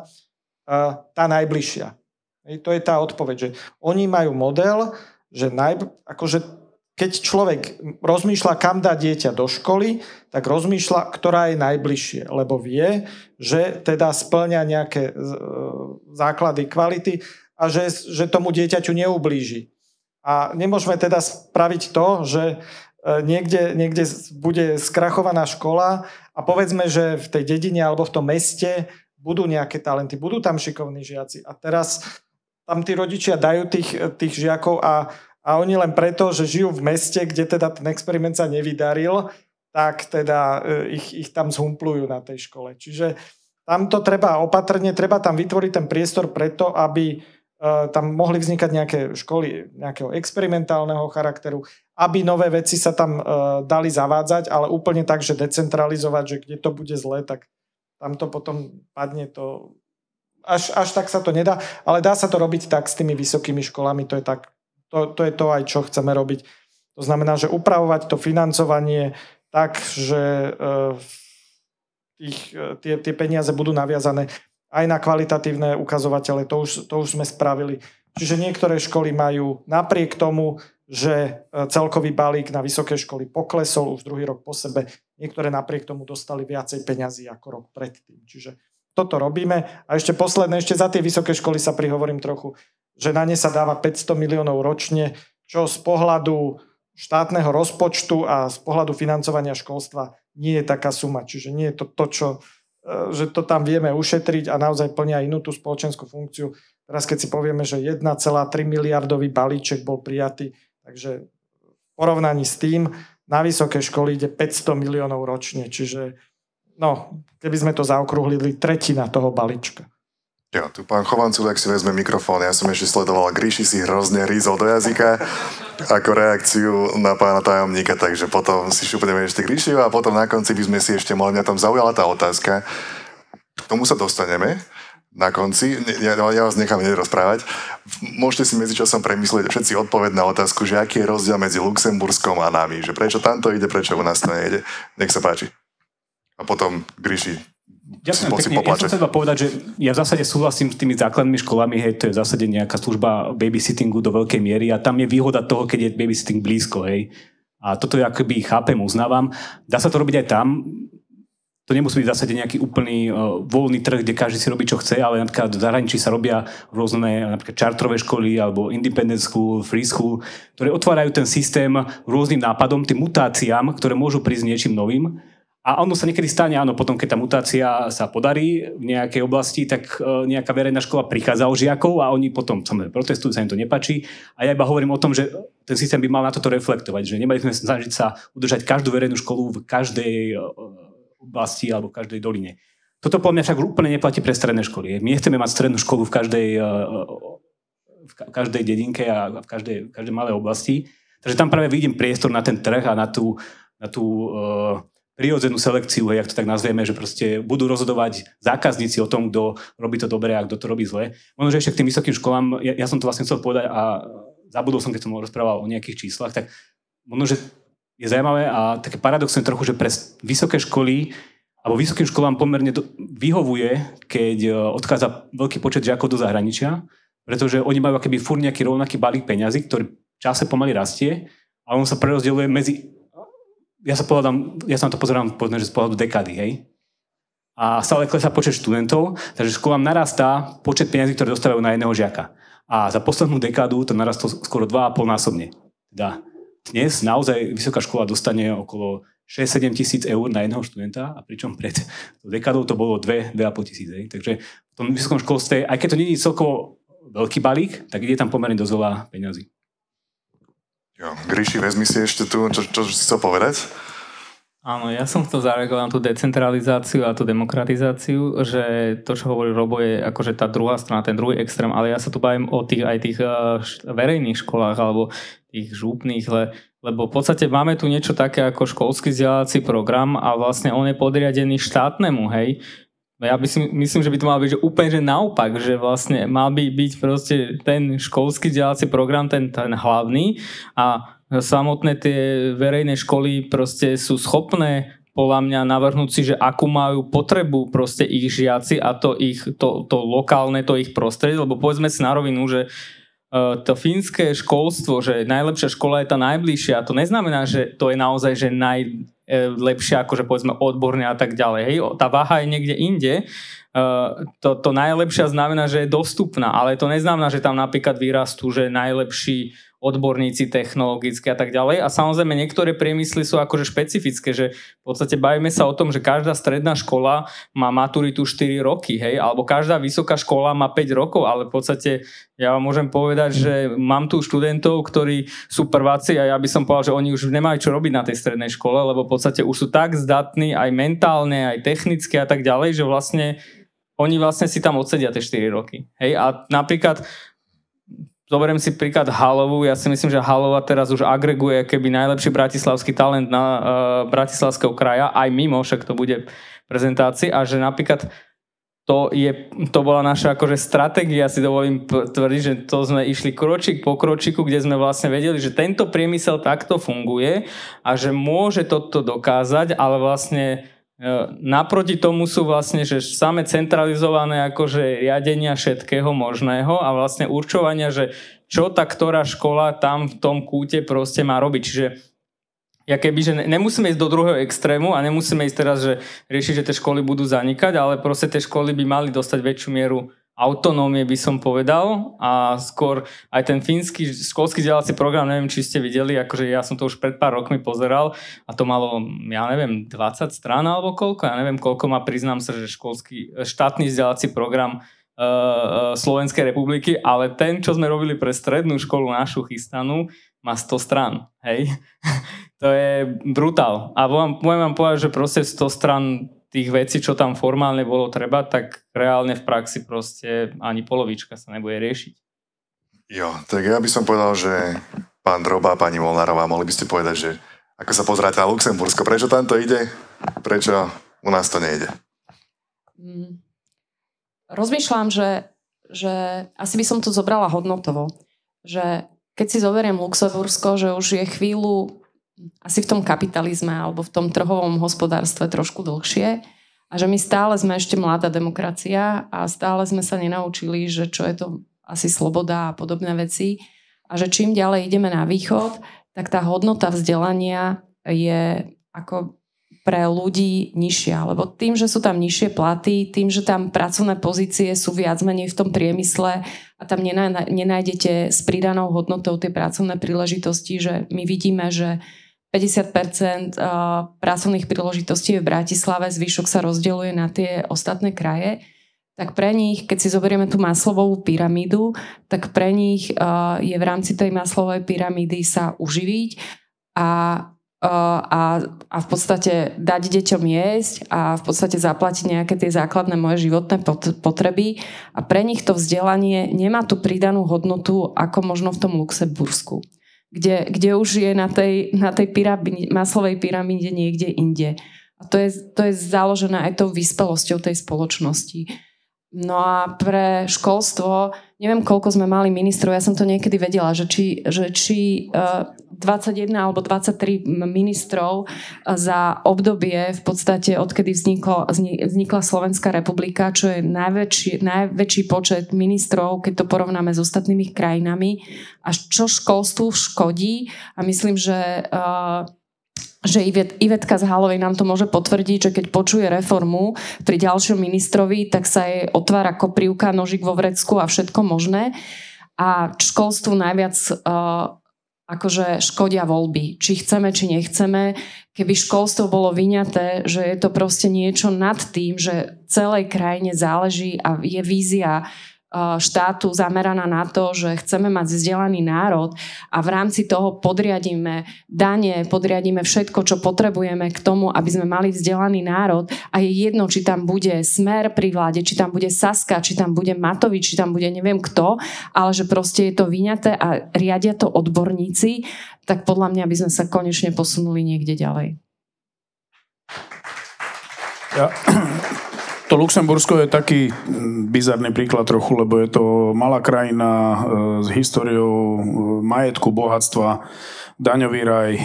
uh, tá najbližšia. To je tá odpoveď, že oni majú model, že naj, akože keď človek rozmýšľa, kam dá dieťa do školy, tak rozmýšľa, ktorá je najbližšie, lebo vie, že teda splňa nejaké e, základy kvality a že, že tomu dieťaťu neublíži. A nemôžeme teda spraviť to, že e, niekde, niekde bude skrachovaná škola a povedzme, že v tej dedine alebo v tom meste budú nejaké talenty, budú tam šikovní žiaci. A teraz tam tí rodičia dajú tých, tých žiakov a a oni len preto, že žijú v meste, kde teda ten experiment sa nevydaril, tak teda e, ich, ich tam zhumplujú na tej škole. Čiže tam to treba opatrne, treba tam vytvoriť ten priestor preto, aby tam mohli vznikať nejaké školy nejakého experimentálneho charakteru, aby nové veci sa tam uh, dali zavádzať, ale úplne tak, že decentralizovať, že kde to bude zle, tak tam to potom padne to... Až, až tak sa to nedá, ale dá sa to robiť tak s tými vysokými školami, to je tak to, to je to aj, čo chceme robiť. To znamená, že upravovať to financovanie tak, že uh, tých, uh, tie, tie peniaze budú naviazané aj na kvalitatívne ukazovatele, to už, to už sme spravili. Čiže niektoré školy majú napriek tomu, že e, celkový balík na vysoké školy poklesol už druhý rok po sebe, niektoré napriek tomu dostali viacej peňazí ako rok predtým. Čiže toto robíme. A ešte posledné, ešte za tie vysoké školy sa prihovorím trochu že na ne sa dáva 500 miliónov ročne, čo z pohľadu štátneho rozpočtu a z pohľadu financovania školstva nie je taká suma. Čiže nie je to to, čo, že to tam vieme ušetriť a naozaj plnia inú tú spoločenskú funkciu. Teraz keď si povieme, že 1,3 miliardový balíček bol prijatý, takže v porovnaní s tým na vysoké školy ide 500 miliónov ročne, čiže no, keby sme to zaokrúhlili, tretina toho balíčka. Jo, tu pán Chovancúlek si vezme mikrofón. Ja som ešte sledoval, Gríši si hrozne rízol do jazyka ako reakciu na pána tajomníka, takže potom si šupneme ešte Gríšiu a potom na konci by sme si ešte mohli, mňa tam zaujala tá otázka. K tomu sa dostaneme na konci. Ja, ja vás nechám nerozprávať. Môžete si medzičasom premyslieť všetci odpoveď na otázku, že aký je rozdiel medzi Luxemburskom a nami. Že prečo tamto ide, prečo u nás to nejde. Nech sa páči. A potom Gríši Ďakujem pekne. Ja som chcel povedať, že ja v zásade súhlasím s tými základnými školami, hej, to je v zásade nejaká služba babysittingu do veľkej miery a tam je výhoda toho, keď je babysitting blízko, hej. A toto ja akoby chápem, uznávam. Dá sa to robiť aj tam, to nemusí byť v zásade nejaký úplný uh, voľný trh, kde každý si robí, čo chce, ale napríklad v zahraničí sa robia rôzne napríklad čartrové školy alebo independent school, free school, ktoré otvárajú ten systém rôznym nápadom, tým mutáciám, ktoré môžu prísť niečím novým a ono sa niekedy stane, áno, potom keď tá mutácia sa podarí v nejakej oblasti, tak e, nejaká verejná škola prichádza o žiakov a oni potom samozrejme protestujú, sa im to nepačí. A ja iba hovorím o tom, že ten systém by mal na toto reflektovať, že nemali sme snažiť sa udržať každú verejnú školu v každej e, oblasti alebo v každej doline. Toto podľa mňa však úplne neplatí pre stredné školy. My nechceme mať strednú školu v každej, e, v každej dedinke a v každej, v každej malej oblasti. Takže tam práve vidím priestor na ten trh a na tú, na tú prirodzenú selekciu, hej, ak to tak nazvieme, že proste budú rozhodovať zákazníci o tom, kto robí to dobre a kto to robí zle. Možno, že ešte k tým vysokým školám, ja, ja som to vlastne chcel povedať a zabudol som, keď som rozprával o nejakých číslach, tak možno, že je zaujímavé a také paradoxné trochu, že pre vysoké školy alebo vysokým školám pomerne do, vyhovuje, keď e, odchádza veľký počet žiakov do zahraničia, pretože oni majú keby furt nejaký rovnaký balík peňazí, ktorý čase pomaly rastie a on sa prerozdeľuje medzi ja sa pohľadám, ja sa na to pozerám povedzme, že z pohľadu dekady, hej. A stále klesá počet študentov, takže školám narastá počet peniazí, ktoré dostávajú na jedného žiaka. A za poslednú dekádu to narastlo skoro 2,5 násobne. Teda dnes naozaj vysoká škola dostane okolo 6-7 tisíc eur na jedného študenta a pričom pred dekádou to bolo 2-2,5 tisíc. Takže v tom vysokom školstve, aj keď to je celkovo veľký balík, tak ide tam pomerne dosť veľa peňazí. Jo, Gríši, vezmi si ešte tu, čo, čo si chcel povedať? Áno, ja som chcel zareagovať na tú decentralizáciu a tú demokratizáciu, že to, čo hovorí Robo, je akože tá druhá strana, ten druhý extrém, ale ja sa tu bavím o tých aj tých uh, verejných školách alebo tých župných, le, lebo v podstate máme tu niečo také ako školský vzdelávací program a vlastne on je podriadený štátnemu, hej. Ja by si, myslím, že by to mal byť že úplne že naopak, že vlastne mal by byť proste ten školský vzdelávací program, ten, ten hlavný a samotné tie verejné školy proste sú schopné podľa mňa navrhnúť si, že akú majú potrebu proste ich žiaci a to ich, to, to lokálne, to ich prostredie, lebo povedzme si na rovinu, že uh, to fínske školstvo, že najlepšia škola je tá najbližšia, to neznamená, že to je naozaj, že najlepšia, akože povedzme odborne a tak ďalej. Hej, tá váha je niekde inde, Uh, to, to najlepšia znamená, že je dostupná, ale to neznamená, že tam napríklad vyrastú, že najlepší odborníci technologicky a tak ďalej. A samozrejme niektoré priemysly sú akože špecifické, že v podstate bavíme sa o tom, že každá stredná škola má maturitu 4 roky, hej, alebo každá vysoká škola má 5 rokov, ale v podstate ja vám môžem povedať, že mám tu študentov, ktorí sú prváci a ja by som povedal, že oni už nemajú čo robiť na tej strednej škole, lebo v podstate už sú tak zdatní aj mentálne, aj technicky a tak ďalej, že vlastne oni vlastne si tam odsedia tie 4 roky. Hej, a napríklad zoberiem si príklad Halovu, ja si myslím, že Halova teraz už agreguje keby najlepší bratislavský talent na uh, bratislavského kraja, aj mimo, však to bude prezentácii. A že napríklad to, je, to bola naša akože stratégia, si dovolím tvrdiť, že to sme išli kročík po kročiku, kde sme vlastne vedeli, že tento priemysel takto funguje a že môže toto dokázať, ale vlastne naproti tomu sú vlastne, že same centralizované akože riadenia všetkého možného a vlastne určovania, že čo tá ktorá škola tam v tom kúte proste má robiť. Čiže ja keby, že nemusíme ísť do druhého extrému a nemusíme ísť teraz, že riešiť, že tie školy budú zanikať, ale proste tie školy by mali dostať väčšiu mieru autonómie by som povedal a skôr aj ten fínsky školský vzdelávací program, neviem, či ste videli, akože ja som to už pred pár rokmi pozeral a to malo, ja neviem, 20 strán alebo koľko, ja neviem koľko má, priznám sa, že školský, štátny vzdelávací program uh, Slovenskej republiky, ale ten, čo sme robili pre strednú školu našu chystanú, má 100 strán, hej. to je brutál. A poviem vám povedať, že proste 100 strán tých vecí, čo tam formálne bolo treba, tak reálne v praxi proste ani polovička sa nebude riešiť. Jo, tak ja by som povedal, že pán Droba a pani Molnárová, mohli by ste povedať, že ako sa pozráte na Luxembursko, prečo tam to ide, prečo u nás to nejde? Mm. Rozmýšľam, že, že asi by som to zobrala hodnotovo, že keď si zoberiem Luxembursko, že už je chvíľu asi v tom kapitalizme alebo v tom trhovom hospodárstve trošku dlhšie a že my stále sme ešte mladá demokracia a stále sme sa nenaučili, že čo je to asi sloboda a podobné veci a že čím ďalej ideme na východ, tak tá hodnota vzdelania je ako pre ľudí nižšia, lebo tým, že sú tam nižšie platy, tým, že tam pracovné pozície sú viac menej v tom priemysle a tam nenájdete s pridanou hodnotou tie pracovné príležitosti, že my vidíme, že 50% pracovných príležitostí je v Bratislave, zvyšok sa rozdeľuje na tie ostatné kraje, tak pre nich, keď si zoberieme tú maslovú pyramídu, tak pre nich je v rámci tej maslovej pyramídy sa uživiť a, a, a v podstate dať deťom jesť a v podstate zaplatiť nejaké tie základné moje životné potreby. A pre nich to vzdelanie nemá tú pridanú hodnotu ako možno v tom Luxembursku kde, kde už je na tej, na tej pyramíde, maslovej pyramíde niekde inde. A to je, to je založené aj tou vyspelosťou tej spoločnosti. No a pre školstvo, neviem koľko sme mali ministrov, ja som to niekedy vedela, že či, že či uh, eh, 21 alebo 23 ministrov za obdobie v podstate odkedy vzniklo, vznikla Slovenská republika, čo je najväčší, najväčší počet ministrov, keď to porovnáme s ostatnými krajinami. A čo školstvu škodí? A myslím, že uh, že Ivet, Ivetka z Halovej nám to môže potvrdiť, že keď počuje reformu pri ďalšom ministrovi, tak sa jej otvára koprivka, nožik vo vrecku a všetko možné. A školstvu najviac uh, akože škodia voľby. Či chceme, či nechceme. Keby školstvo bolo vyňaté, že je to proste niečo nad tým, že celej krajine záleží a je vízia štátu zameraná na to, že chceme mať vzdelaný národ a v rámci toho podriadíme dane, podriadíme všetko, čo potrebujeme k tomu, aby sme mali vzdelaný národ a je jedno, či tam bude Smer pri vláde, či tam bude Saska, či tam bude Matovič, či tam bude neviem kto, ale že proste je to vyňaté a riadia to odborníci, tak podľa mňa by sme sa konečne posunuli niekde ďalej. Ja, to Luxembursko je taký mm, bizarný príklad trochu, lebo je to malá krajina e, s históriou e, majetku, bohatstva, daňový raj, e,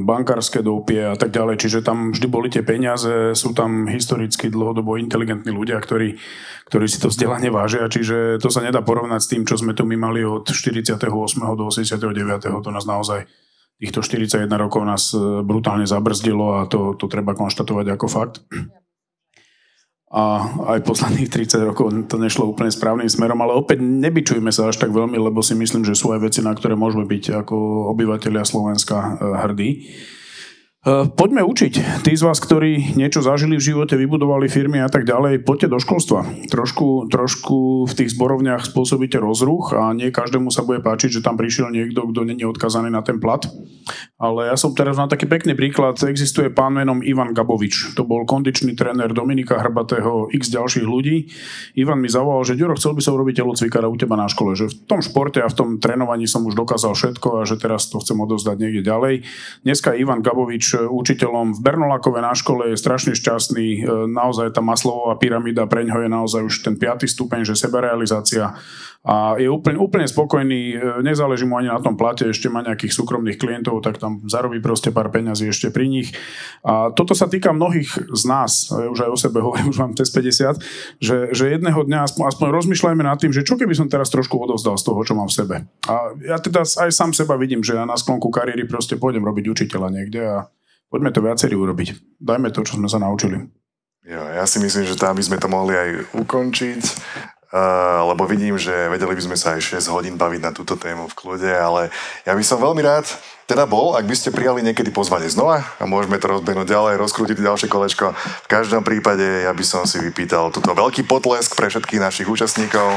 bankárske doupie a tak ďalej. Čiže tam vždy boli tie peniaze, sú tam historicky dlhodobo inteligentní ľudia, ktorí, ktorí si to vzdelanie vážia, čiže to sa nedá porovnať s tým, čo sme tu my mali od 48. do 89. To nás naozaj týchto 41 rokov nás brutálne zabrzdilo a to, to treba konštatovať ako fakt a aj posledných 30 rokov to nešlo úplne správnym smerom, ale opäť nebyčujme sa až tak veľmi, lebo si myslím, že sú aj veci, na ktoré môžeme byť ako obyvateľia Slovenska eh, hrdí. Eh, poďme učiť. Tí z vás, ktorí niečo zažili v živote, vybudovali firmy a tak ďalej, poďte do školstva. Trošku, trošku v tých zborovniach spôsobíte rozruch a nie každému sa bude páčiť, že tam prišiel niekto, kto není odkazaný na ten plat. Ale ja som teraz na taký pekný príklad. Existuje pán menom Ivan Gabovič. To bol kondičný tréner Dominika Hrbatého, x ďalších ľudí. Ivan mi zavolal, že Ďuro, chcel by som urobiť telocvikára u teba na škole. Že v tom športe a v tom trénovaní som už dokázal všetko a že teraz to chcem odovzdať niekde ďalej. Dneska Ivan Gabovič učiteľom v Bernolakove na škole, je strašne šťastný, e, naozaj tá maslová pyramída pre ňoho je naozaj už ten piatý stupeň, že sebarealizácia a je úplne, úplne spokojný, e, nezáleží mu ani na tom plate, ešte má nejakých súkromných klientov, tak tam zarobí proste pár peňazí ešte pri nich. A toto sa týka mnohých z nás, už aj o sebe hovorím, už mám test 50, že, že jedného dňa aspoň, aspoň rozmýšľajme nad tým, že čo keby som teraz trošku odovzdal z toho, čo mám v sebe. A ja teda aj sám seba vidím, že ja na sklonku kariéry proste pôjdem robiť učiteľa niekde a Poďme to viacerí urobiť. Dajme to, čo sme sa naučili. Jo, ja si myslím, že tam by sme to mohli aj ukončiť, uh, lebo vidím, že vedeli by sme sa aj 6 hodín baviť na túto tému v kľude, ale ja by som veľmi rád teda bol, ak by ste prijali niekedy pozvanie znova a môžeme to rozbehnúť ďalej, rozkrútiť ďalšie kolečko. V každom prípade ja by som si vypýtal túto veľký potlesk pre všetkých našich účastníkov.